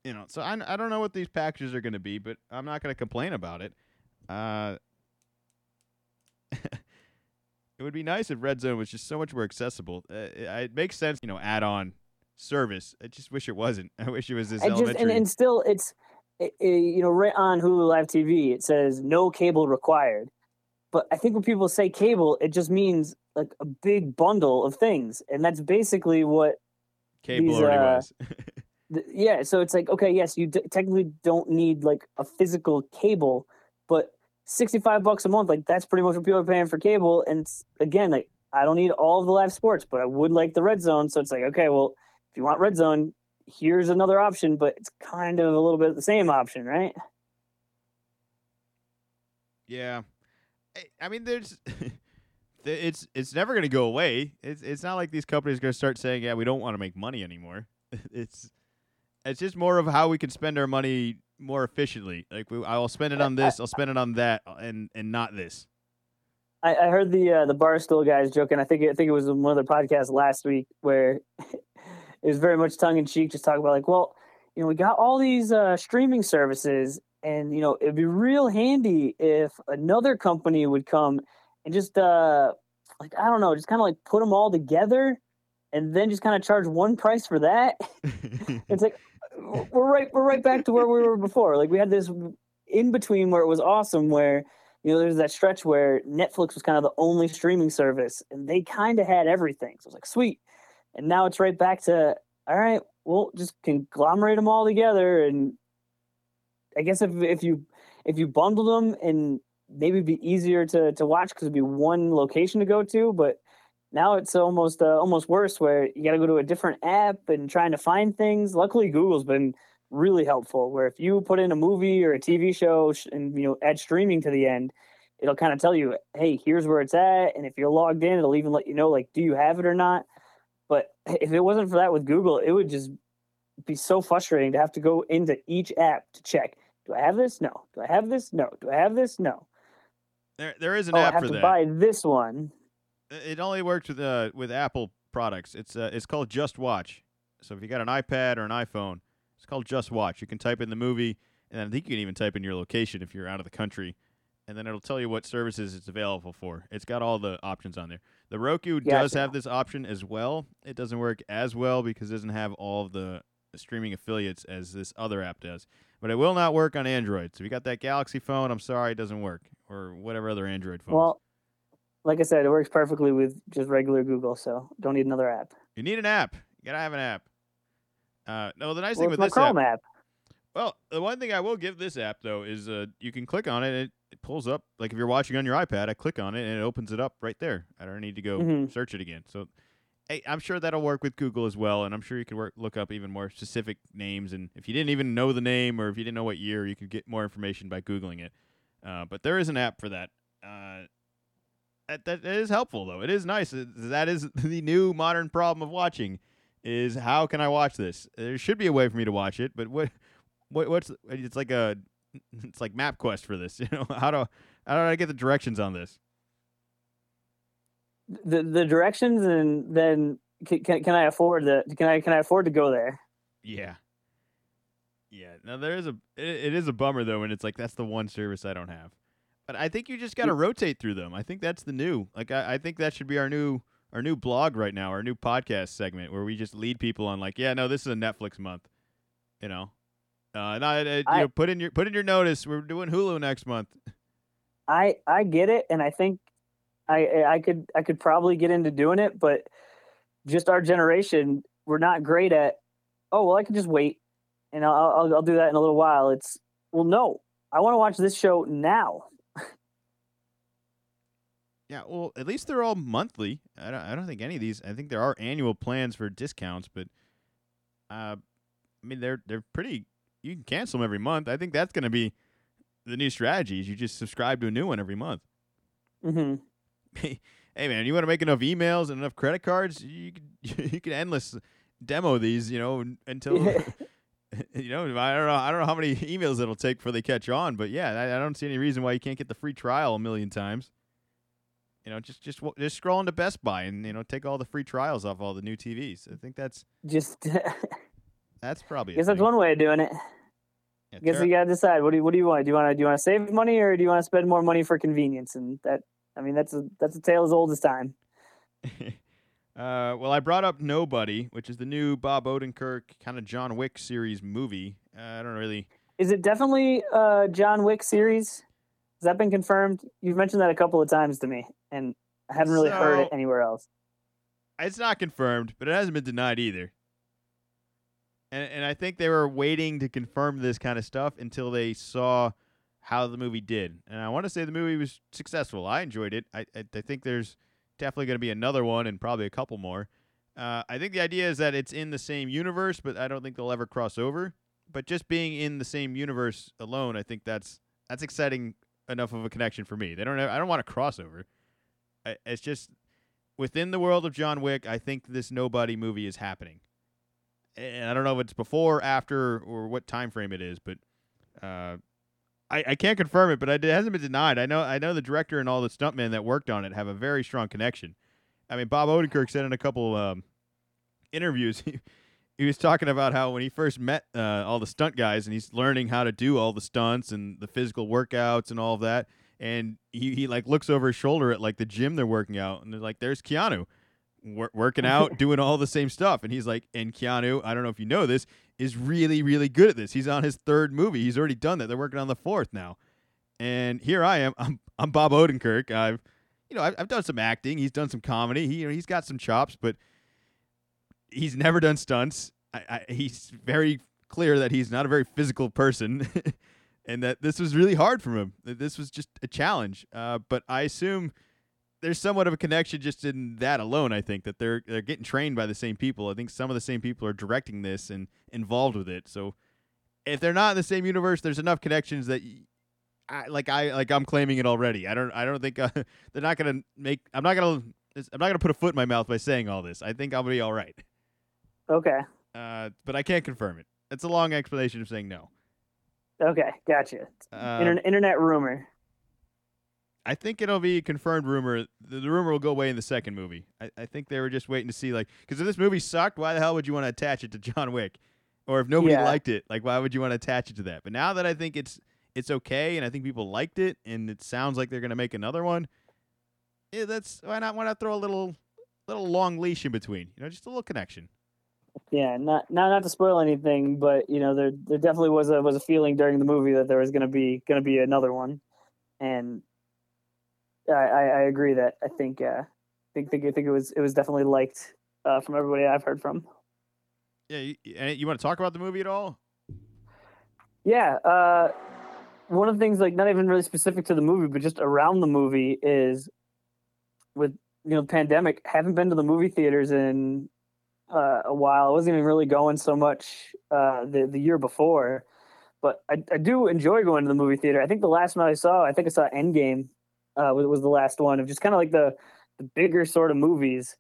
You know, so I, I don't know what these packages are going to be, but I'm not going to complain about it. Uh, it would be nice if Red Zone was just so much more accessible. Uh, it, it, makes sense, you know, add-on service. I just wish it wasn't. I wish it was this
I
elementary.
Just, and, and still, it's it, you know, right on Hulu Live TV, it says no cable required. But I think when people say cable, it just means like a big bundle of things, and that's basically what
cable these, already uh, was.
yeah so it's like okay yes you d- technically don't need like a physical cable but 65 bucks a month, like that's pretty much what people are paying for cable. And again, like I don't need all of the live sports, but I would like the red zone. So it's like, okay, well, if you want red zone, here's another option, but it's kind of a little bit the same option, right?
Yeah, I, I mean, there's, it's it's never gonna go away. It's it's not like these companies are gonna start saying, yeah, we don't want to make money anymore. it's it's just more of how we can spend our money more efficiently. Like we, I'll spend it on this, I'll spend it on that, and and not this.
I, I heard the uh, the barstool guys joking. I think I think it was one of the podcasts last week where it was very much tongue in cheek, just talking about like, well, you know, we got all these uh, streaming services, and you know, it'd be real handy if another company would come and just uh, like I don't know, just kind of like put them all together, and then just kind of charge one price for that. it's like we're right we're right back to where we were before. Like we had this in between where it was awesome where you know there's that stretch where Netflix was kind of the only streaming service and they kind of had everything. So it was like sweet. And now it's right back to all right, we'll just conglomerate them all together and I guess if if you if you bundled them and maybe be easier to to watch because it'd be one location to go to, but now it's almost uh, almost worse where you got to go to a different app and trying to find things. Luckily, Google's been really helpful. Where if you put in a movie or a TV show and you know add streaming to the end, it'll kind of tell you, hey, here's where it's at, and if you're logged in, it'll even let you know like, do you have it or not. But if it wasn't for that with Google, it would just be so frustrating to have to go into each app to check. Do I have this? No. Do I have this? No. Do I have this? No.
there there is an
oh, I have
for
to
that.
buy this one.
It only works with uh with Apple products. It's uh it's called Just Watch. So if you got an iPad or an iPhone, it's called Just Watch. You can type in the movie, and I think you can even type in your location if you're out of the country, and then it'll tell you what services it's available for. It's got all the options on there. The Roku does have this option as well. It doesn't work as well because it doesn't have all of the streaming affiliates as this other app does. But it will not work on Android. So if you got that Galaxy phone, I'm sorry, it doesn't work, or whatever other Android phones.
Well, like I said, it works perfectly with just regular Google, so don't need another app.
You need an app. You gotta have an app. Uh, no, the nice
Well,
thing with this
Chrome
app,
app.
well, the one thing I will give this app though is uh, you can click on it. And it, pulls up like if you're watching on your iPad. I click on it and it opens it up right there. I don't need to go
Mhm.
search it again. So, hey, I'm sure that'll work with Google as well, and I'm sure you could work look up even more specific names. And if you didn't even know the name or if you didn't know what year, you could get more information by googling it. Uh, but there is an app for that. Uh, that, that is helpful though. It is nice. That is the new modern problem of watching is how can I watch this? There should be a way for me to watch it, but what what what's it's like a it's like MapQuest for this, you know. How do how do I get the directions on this?
The the directions, and then can, can, can I afford the can I can I afford to go there?
Yeah. Yeah. Now there is a it, it is a bummer though when it's like that's the one service I don't have. But I think you just got to rotate through them. I think that's the new. Like I, I think that should be our new our new blog right now, our new podcast segment where we just lead people on like, yeah, no, this is a Netflix month. You know. Uh, and I, I, you
I-
know, put in your put in your notice. We're doing Hulu next month.
I I get it, and I think I I could I could probably get into doing it, but just our generation, we're not great at. Oh well, I can just wait, and I'll I'll, I'll do that in a little while. It's well, no, I want to watch this show now.
Yeah, well, at least they're all monthly. I don't, I don't think any of these. I think there are annual plans for discounts, but uh, I mean they're they're pretty. You can cancel them every month. I think that's going to be the new strategy. Is you just subscribe to a new one every month.
Mm-hmm.
hey man, you want to make enough emails and enough credit cards? You can you can endless demo these. You know un- until you know I don't know I don't know how many emails it'll take before they catch on. But yeah, I, I don't see any reason why you can't get the free trial a million times. You know, just just just scroll into Best Buy and you know take all the free trials off all the new TVs. I think that's
Just
that's probably. a
guess that's one way of doing it.
Yeah,
guess
Tara-
you gotta decide. What do you What do you want? Do you want to Do you want to save money or do you want to spend more money for convenience? And that, I mean, that's a that's a tale as old as time.
uh, well, I brought up Nobody, which is the new Bob Odenkirk kind of John Wick series movie. Uh, I don't really.
Is it definitely a John Wick series? Has that been confirmed? You've mentioned that a couple of times to me, and I haven't really heard it anywhere else.
It's not confirmed, but it hasn't been denied either. And and I think they were waiting to confirm this kind of stuff until they saw how the movie did, and I want to say the movie was successful. I enjoyed it. I I, I think there's definitely going to be another one and probably a couple more. Uh, I think the idea is that it's in the same universe, but I don't think they'll ever cross over. But just being in the same universe alone, I think that's that's exciting enough of a connection for me. They don't. Have, I don't want a crossover. It's just within the world of John Wick. I think this Nobody movie is happening, and I don't know if it's before, after, or what time frame it is, but uh, I, I can't confirm it. But it hasn't been denied. I know. I know the director and all the stuntmen that worked on it have a very strong connection. I mean, Bob Odenkirk said in a couple um, interviews. He, he was talking about how when he first met uh, all the stunt guys and he's learning how to do all the stunts and the physical workouts and all of that and he, he like looks over his shoulder at like the gym they're working out and they're like there's Keanu wor- working out doing all the same stuff. And he's like and Keanu i don't know if you know this is really really good at this. He's on his third movie. He's already done that. They're working on the fourth now. And here i am. I'm, I'm Bob Odenkirk. I've you know I've, I've done some acting. He's done some comedy. He, you know, he's got some chops but he's never done stunts. I, I, he's very clear that he's not a very physical person, and that this was really hard for him. That this was just a challenge. Uh, but I assume there's somewhat of a connection just in that alone. I think that they're they're getting trained by the same people. I think some of the same people are directing this and involved with it. So if they're not in the same universe, there's enough connections that. I, like I like I'm claiming it already. I don't I don't think uh, they're not gonna make. I'm not gonna I'm not gonna put a foot in my mouth by saying all this. I think I'll be all right.
Okay.
Uh, but I can't confirm it. It's a long explanation of saying no.
Okay, gotcha.
Uh,
Inter- internet rumor.
I think it'll be a confirmed rumor. The, the rumor will go away in the second movie. I, I think they were just waiting to see, like, because if this movie sucked, why the hell would you want to attach it to John Wick? Or if nobody
Yeah.
liked it, like, why would you want to attach it to that? But now that I think it's it's okay, and I think people liked it, and it sounds like they're gonna make another one. Yeah, that's why not? Why not throw a little little long leash in between? You know, just a little connection.
Yeah, not not not to spoil anything, but you know there there definitely was a was a feeling during the movie that there was gonna be gonna be another one, and I I, I agree that I think uh think think I think it was it was definitely liked uh, from everybody I've heard from.
Yeah, you, you want to talk about the movie at all?
Yeah, uh, one of the things like not even really specific to the movie, but just around the movie is with you know pandemic. Haven't been to the movie theaters in uh, a while. I wasn't even really going so much uh, the the year before, but I, I do enjoy going to the movie theater. I think the last one I saw, I think I saw Endgame, uh, was, was the last one of just kind of like the the bigger sort of movies.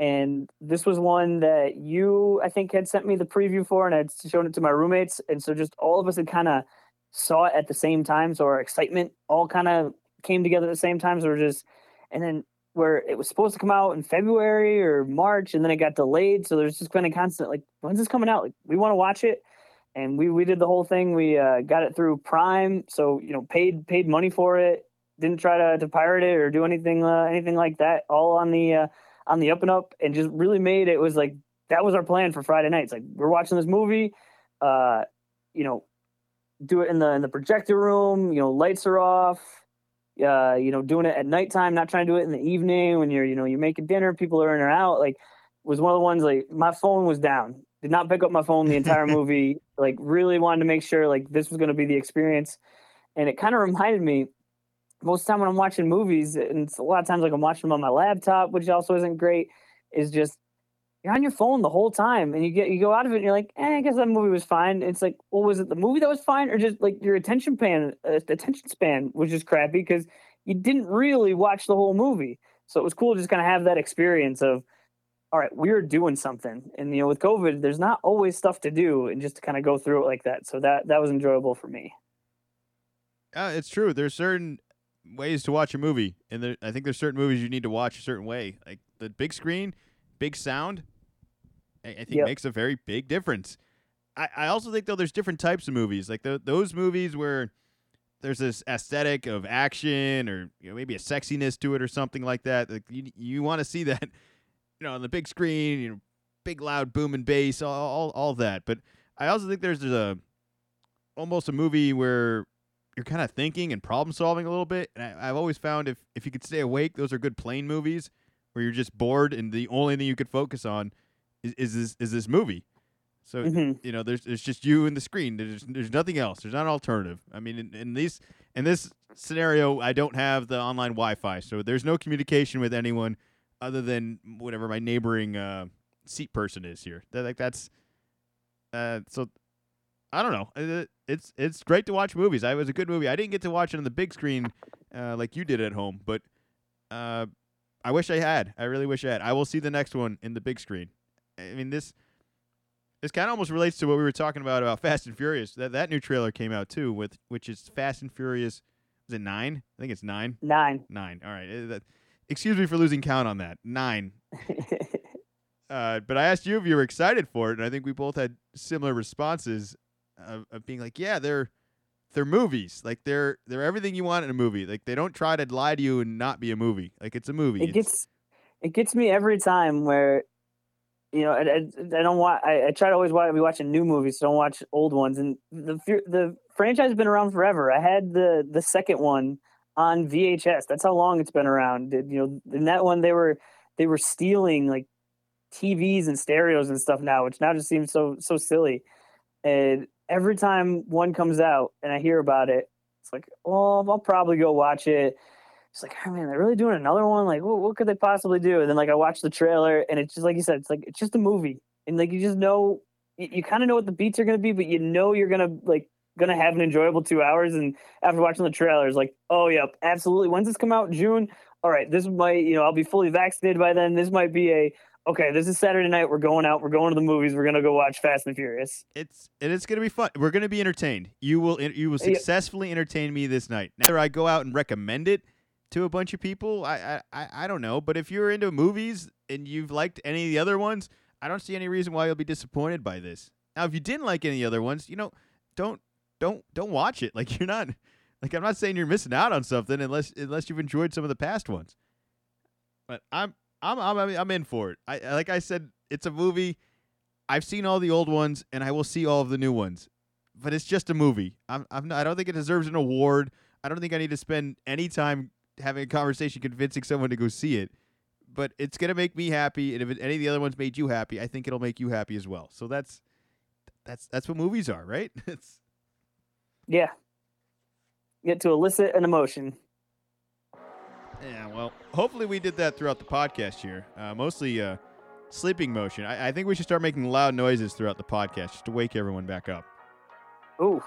And this was one that you, I think, had sent me the preview for, and I'd shown it to my roommates. And so just all of us had kind of saw it at the same time. So our excitement all kind of came together at the same time. So we're just, and then where it was supposed to come out in February or March, and then it got delayed. So there's just been a constant like, when's this coming out? Like, we want to watch it, and we we did the whole thing. We uh, got it through Prime, so you know, paid paid money for it. Didn't try to, to pirate it or do anything uh, anything like that. All on the uh, on the up and up, and just really made it was like that was our plan for Friday nights. Like we're watching this movie, uh, you know, do it in the in the projector room. You know, lights are off uh, you know, doing it at nighttime, not trying to do it in the evening when you're, you know, you're making dinner, people are in or out. Like, was one of the ones like my phone was down. Did not pick up my phone the entire movie. like, really wanted to make sure like this was going to be the experience. And it kind of reminded me most of the time when I'm watching movies, and it's a lot of times like I'm watching them on my laptop, which also isn't great, is just you're on your phone the whole time and you get you go out of it and you're like, eh, I guess that movie was fine. It's like, well, was it the movie that was fine or just like your attention span uh, attention span was just crappy because you didn't really watch the whole movie. So it was cool just kind of have that experience of, all right, we're doing something. And you know, with COVID, there's not always stuff to do and just to kind of go through it like that. So that that was enjoyable for me.
yeah it's true. There's certain ways to watch a movie, and there, I think there's certain movies you need to watch a certain way. Like the big screen, big sound. I, I think
Yep.
makes a very big difference. I, I also think though there's different types of movies. Like the, those movies where there's this aesthetic of action or you know, maybe a sexiness to it or something like that. Like you you want to see that, you know, on the big screen, you know, big loud boom and bass, all all, all that. But I also think there's a almost a movie where you're kind of thinking and problem solving a little bit. And I, I've always found if if you could stay awake, those are good plane movies where you're just bored and the only thing you could focus on is, is this is this movie. So
hmm
you know, there's there's just you and the screen. There's there's nothing else. There's not an alternative. I mean, in, in these in this scenario, I don't have the online Wi-Fi, so there's no communication with anyone other than whatever my neighboring uh, seat person is here. That, like that's uh, so. I don't know. Uh, It's it's great to watch movies. I it was a good movie. I didn't get to watch it on the big screen uh, like you did at home, but uh, I wish I had. I really wish I had. I will see the next one in the big screen. I mean this this kind of almost relates to what we were talking about about Fast and Furious. That that new trailer came out too, with which is Fast and Furious. Is it nine? I think it's nine.
Nine.
Nine. All right. That- excuse me for losing count on that. Nine. Uh, but I asked you if you were excited for it, and I think we both had similar responses of, of being like, "Yeah, they're they're movies. Like they're they're everything you want in a movie. Like they don't try to lie to you and not be a movie. Like it's a movie.
it
It's-
gets it gets me every time where you know I, I, I don't want I, I try to always watch, be watching new movies so don't watch old ones and the the franchise has been around forever. I had the the second one on vhs that's how long it's been around. You know in that one they were they were stealing like tvs and stereos and stuff now which now just seems so so silly. And every time one comes out and i hear about it it's like oh, i'll probably go watch it it's like, oh man, they're really doing another one. Like, what, what could they possibly do? And then like I watched the trailer, and it's just like you said, it's like it's just a movie, and like you just know, you, you kind of know what the beats are gonna be, but you know you're gonna like gonna have an enjoyable two hours. And after watching the trailers, like, oh yep, absolutely. When's this come out? June. All right, this might, you know, I'll be fully vaccinated by then. This might be a okay. This is Saturday night. We're going out. We're going to the movies. We're gonna go watch Fast and Furious.
it's and it's gonna be fun. We're gonna be entertained. You will you will successfully entertain me this night. Now, I go out and recommend it to a bunch of people, I, I I don't know. But if you're into movies and you've liked any of the other ones, I don't see any reason why you'll be disappointed by this. Now, if you didn't like any other ones, you know, don't don't don't watch it. Like you're not like I'm not saying you're missing out on something unless unless you've enjoyed some of the past ones. But I'm I'm I'm I'm in for it. I like I said, it's a movie. I've seen all the old ones and I will see all of the new ones. But it's just a movie. I'm, I'm not, I don't think it deserves an award. I don't think I need to spend any time having a conversation convincing someone to go see it. But it's gonna make me happy, and if it, any of the other ones made you happy, I think it'll make you happy as well. So that's that's that's what movies are, right? It's
Yeah. Get to elicit an emotion.
yeah. Well, hopefully we did that throughout the podcast here. Uh, mostly uh, sleeping motion. I, I think we should start making loud noises throughout the podcast just to wake everyone back up.
Ooh,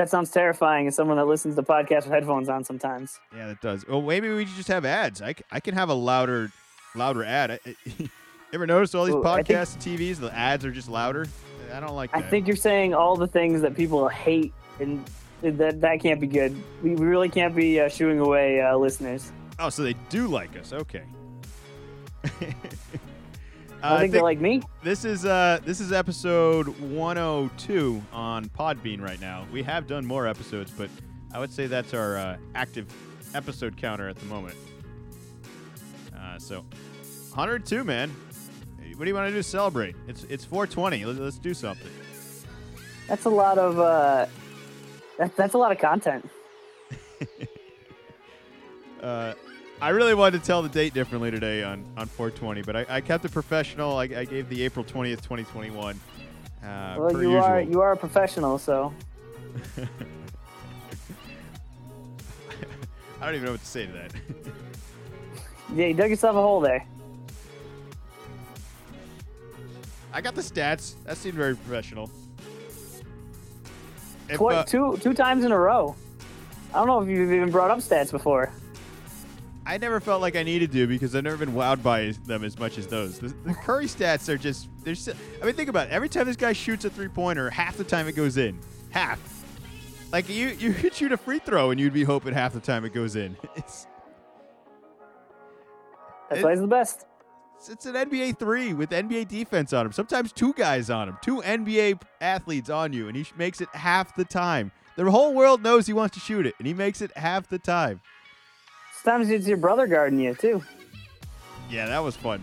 that sounds terrifying as someone that listens to podcasts with headphones on sometimes.
Yeah, that does. Well, maybe we should just have ads. I, I can have a louder, louder ad. I, ever notice all these
Ooh, I think-
podcasts, TVs, the ads are just louder? I don't like
I think you're saying all the things that people hate, and that that can't be good. We, we really can't be uh, shooing away uh, listeners.
oh, so they do like us. Okay. Uh,
I think, they like me.
this is uh this is episode 102 on Podbean right now. We have done more episodes, but I would say that's our uh, active episode counter at the moment. Uh, so 102, man. What do you want to do to celebrate? It's it's 420. Let's, let's do something.
That's a lot of uh, that, that's a lot of content.
Uh, I really wanted to tell the date differently today on, on 420, but I, I kept it professional. I, I gave the April 20th, 2021. Uh,
Well, you
usual.
are you are a professional, so
I don't even know what to say to that.
yeah, you dug yourself a hole there.
I got the stats. That seemed very professional. If,
Twi-
uh,
two two times in a row. I don't know if you've even brought up stats before.
I never felt like I needed to because I've never been wowed by them as much as those. The, the Curry stats are just they're. I mean, think about it. Every time this guy shoots a three pointer, half the time it goes in. Half. Like you, you could shoot a free throw and you'd be hoping half the time it goes in. It's
That's
It-
why he's the best.
it's, it's an NBA three with NBA defense on him. Sometimes two guys on him, two NBA athletes on you, and he makes it half the time. The whole world knows he wants to shoot it, and he makes it half the time.
Sometimes it's your brother guarding you too.
Yeah, that was fun.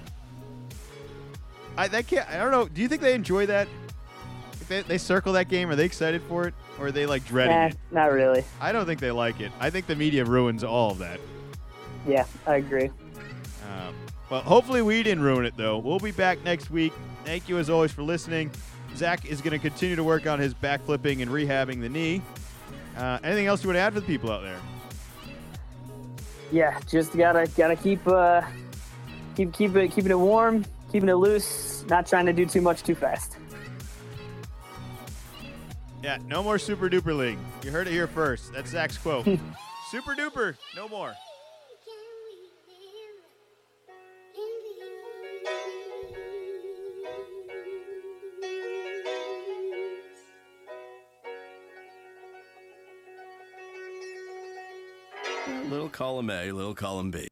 I that can't. I don't know. Do you think they enjoy that? If they, they circle that game. Are they excited for it, or are they like dreading
Nah,
it?
not really.
I don't think they like it. I think the media ruins all of that.
Yeah, I agree.
Um, well, hopefully we didn't ruin it though. We'll be back next week. Thank you as always for listening. Zach is going to continue to work on his backflipping and rehabbing the knee. Uh, anything else you would add for the people out there?
Yeah, just gotta gotta keep uh, keep keep it keeping it warm, keeping it loose, not trying to do too much too fast.
Yeah, no more Super Duper League. You heard it here first. That's Zach's quote. super Duper, no more.
Little column A, little column B.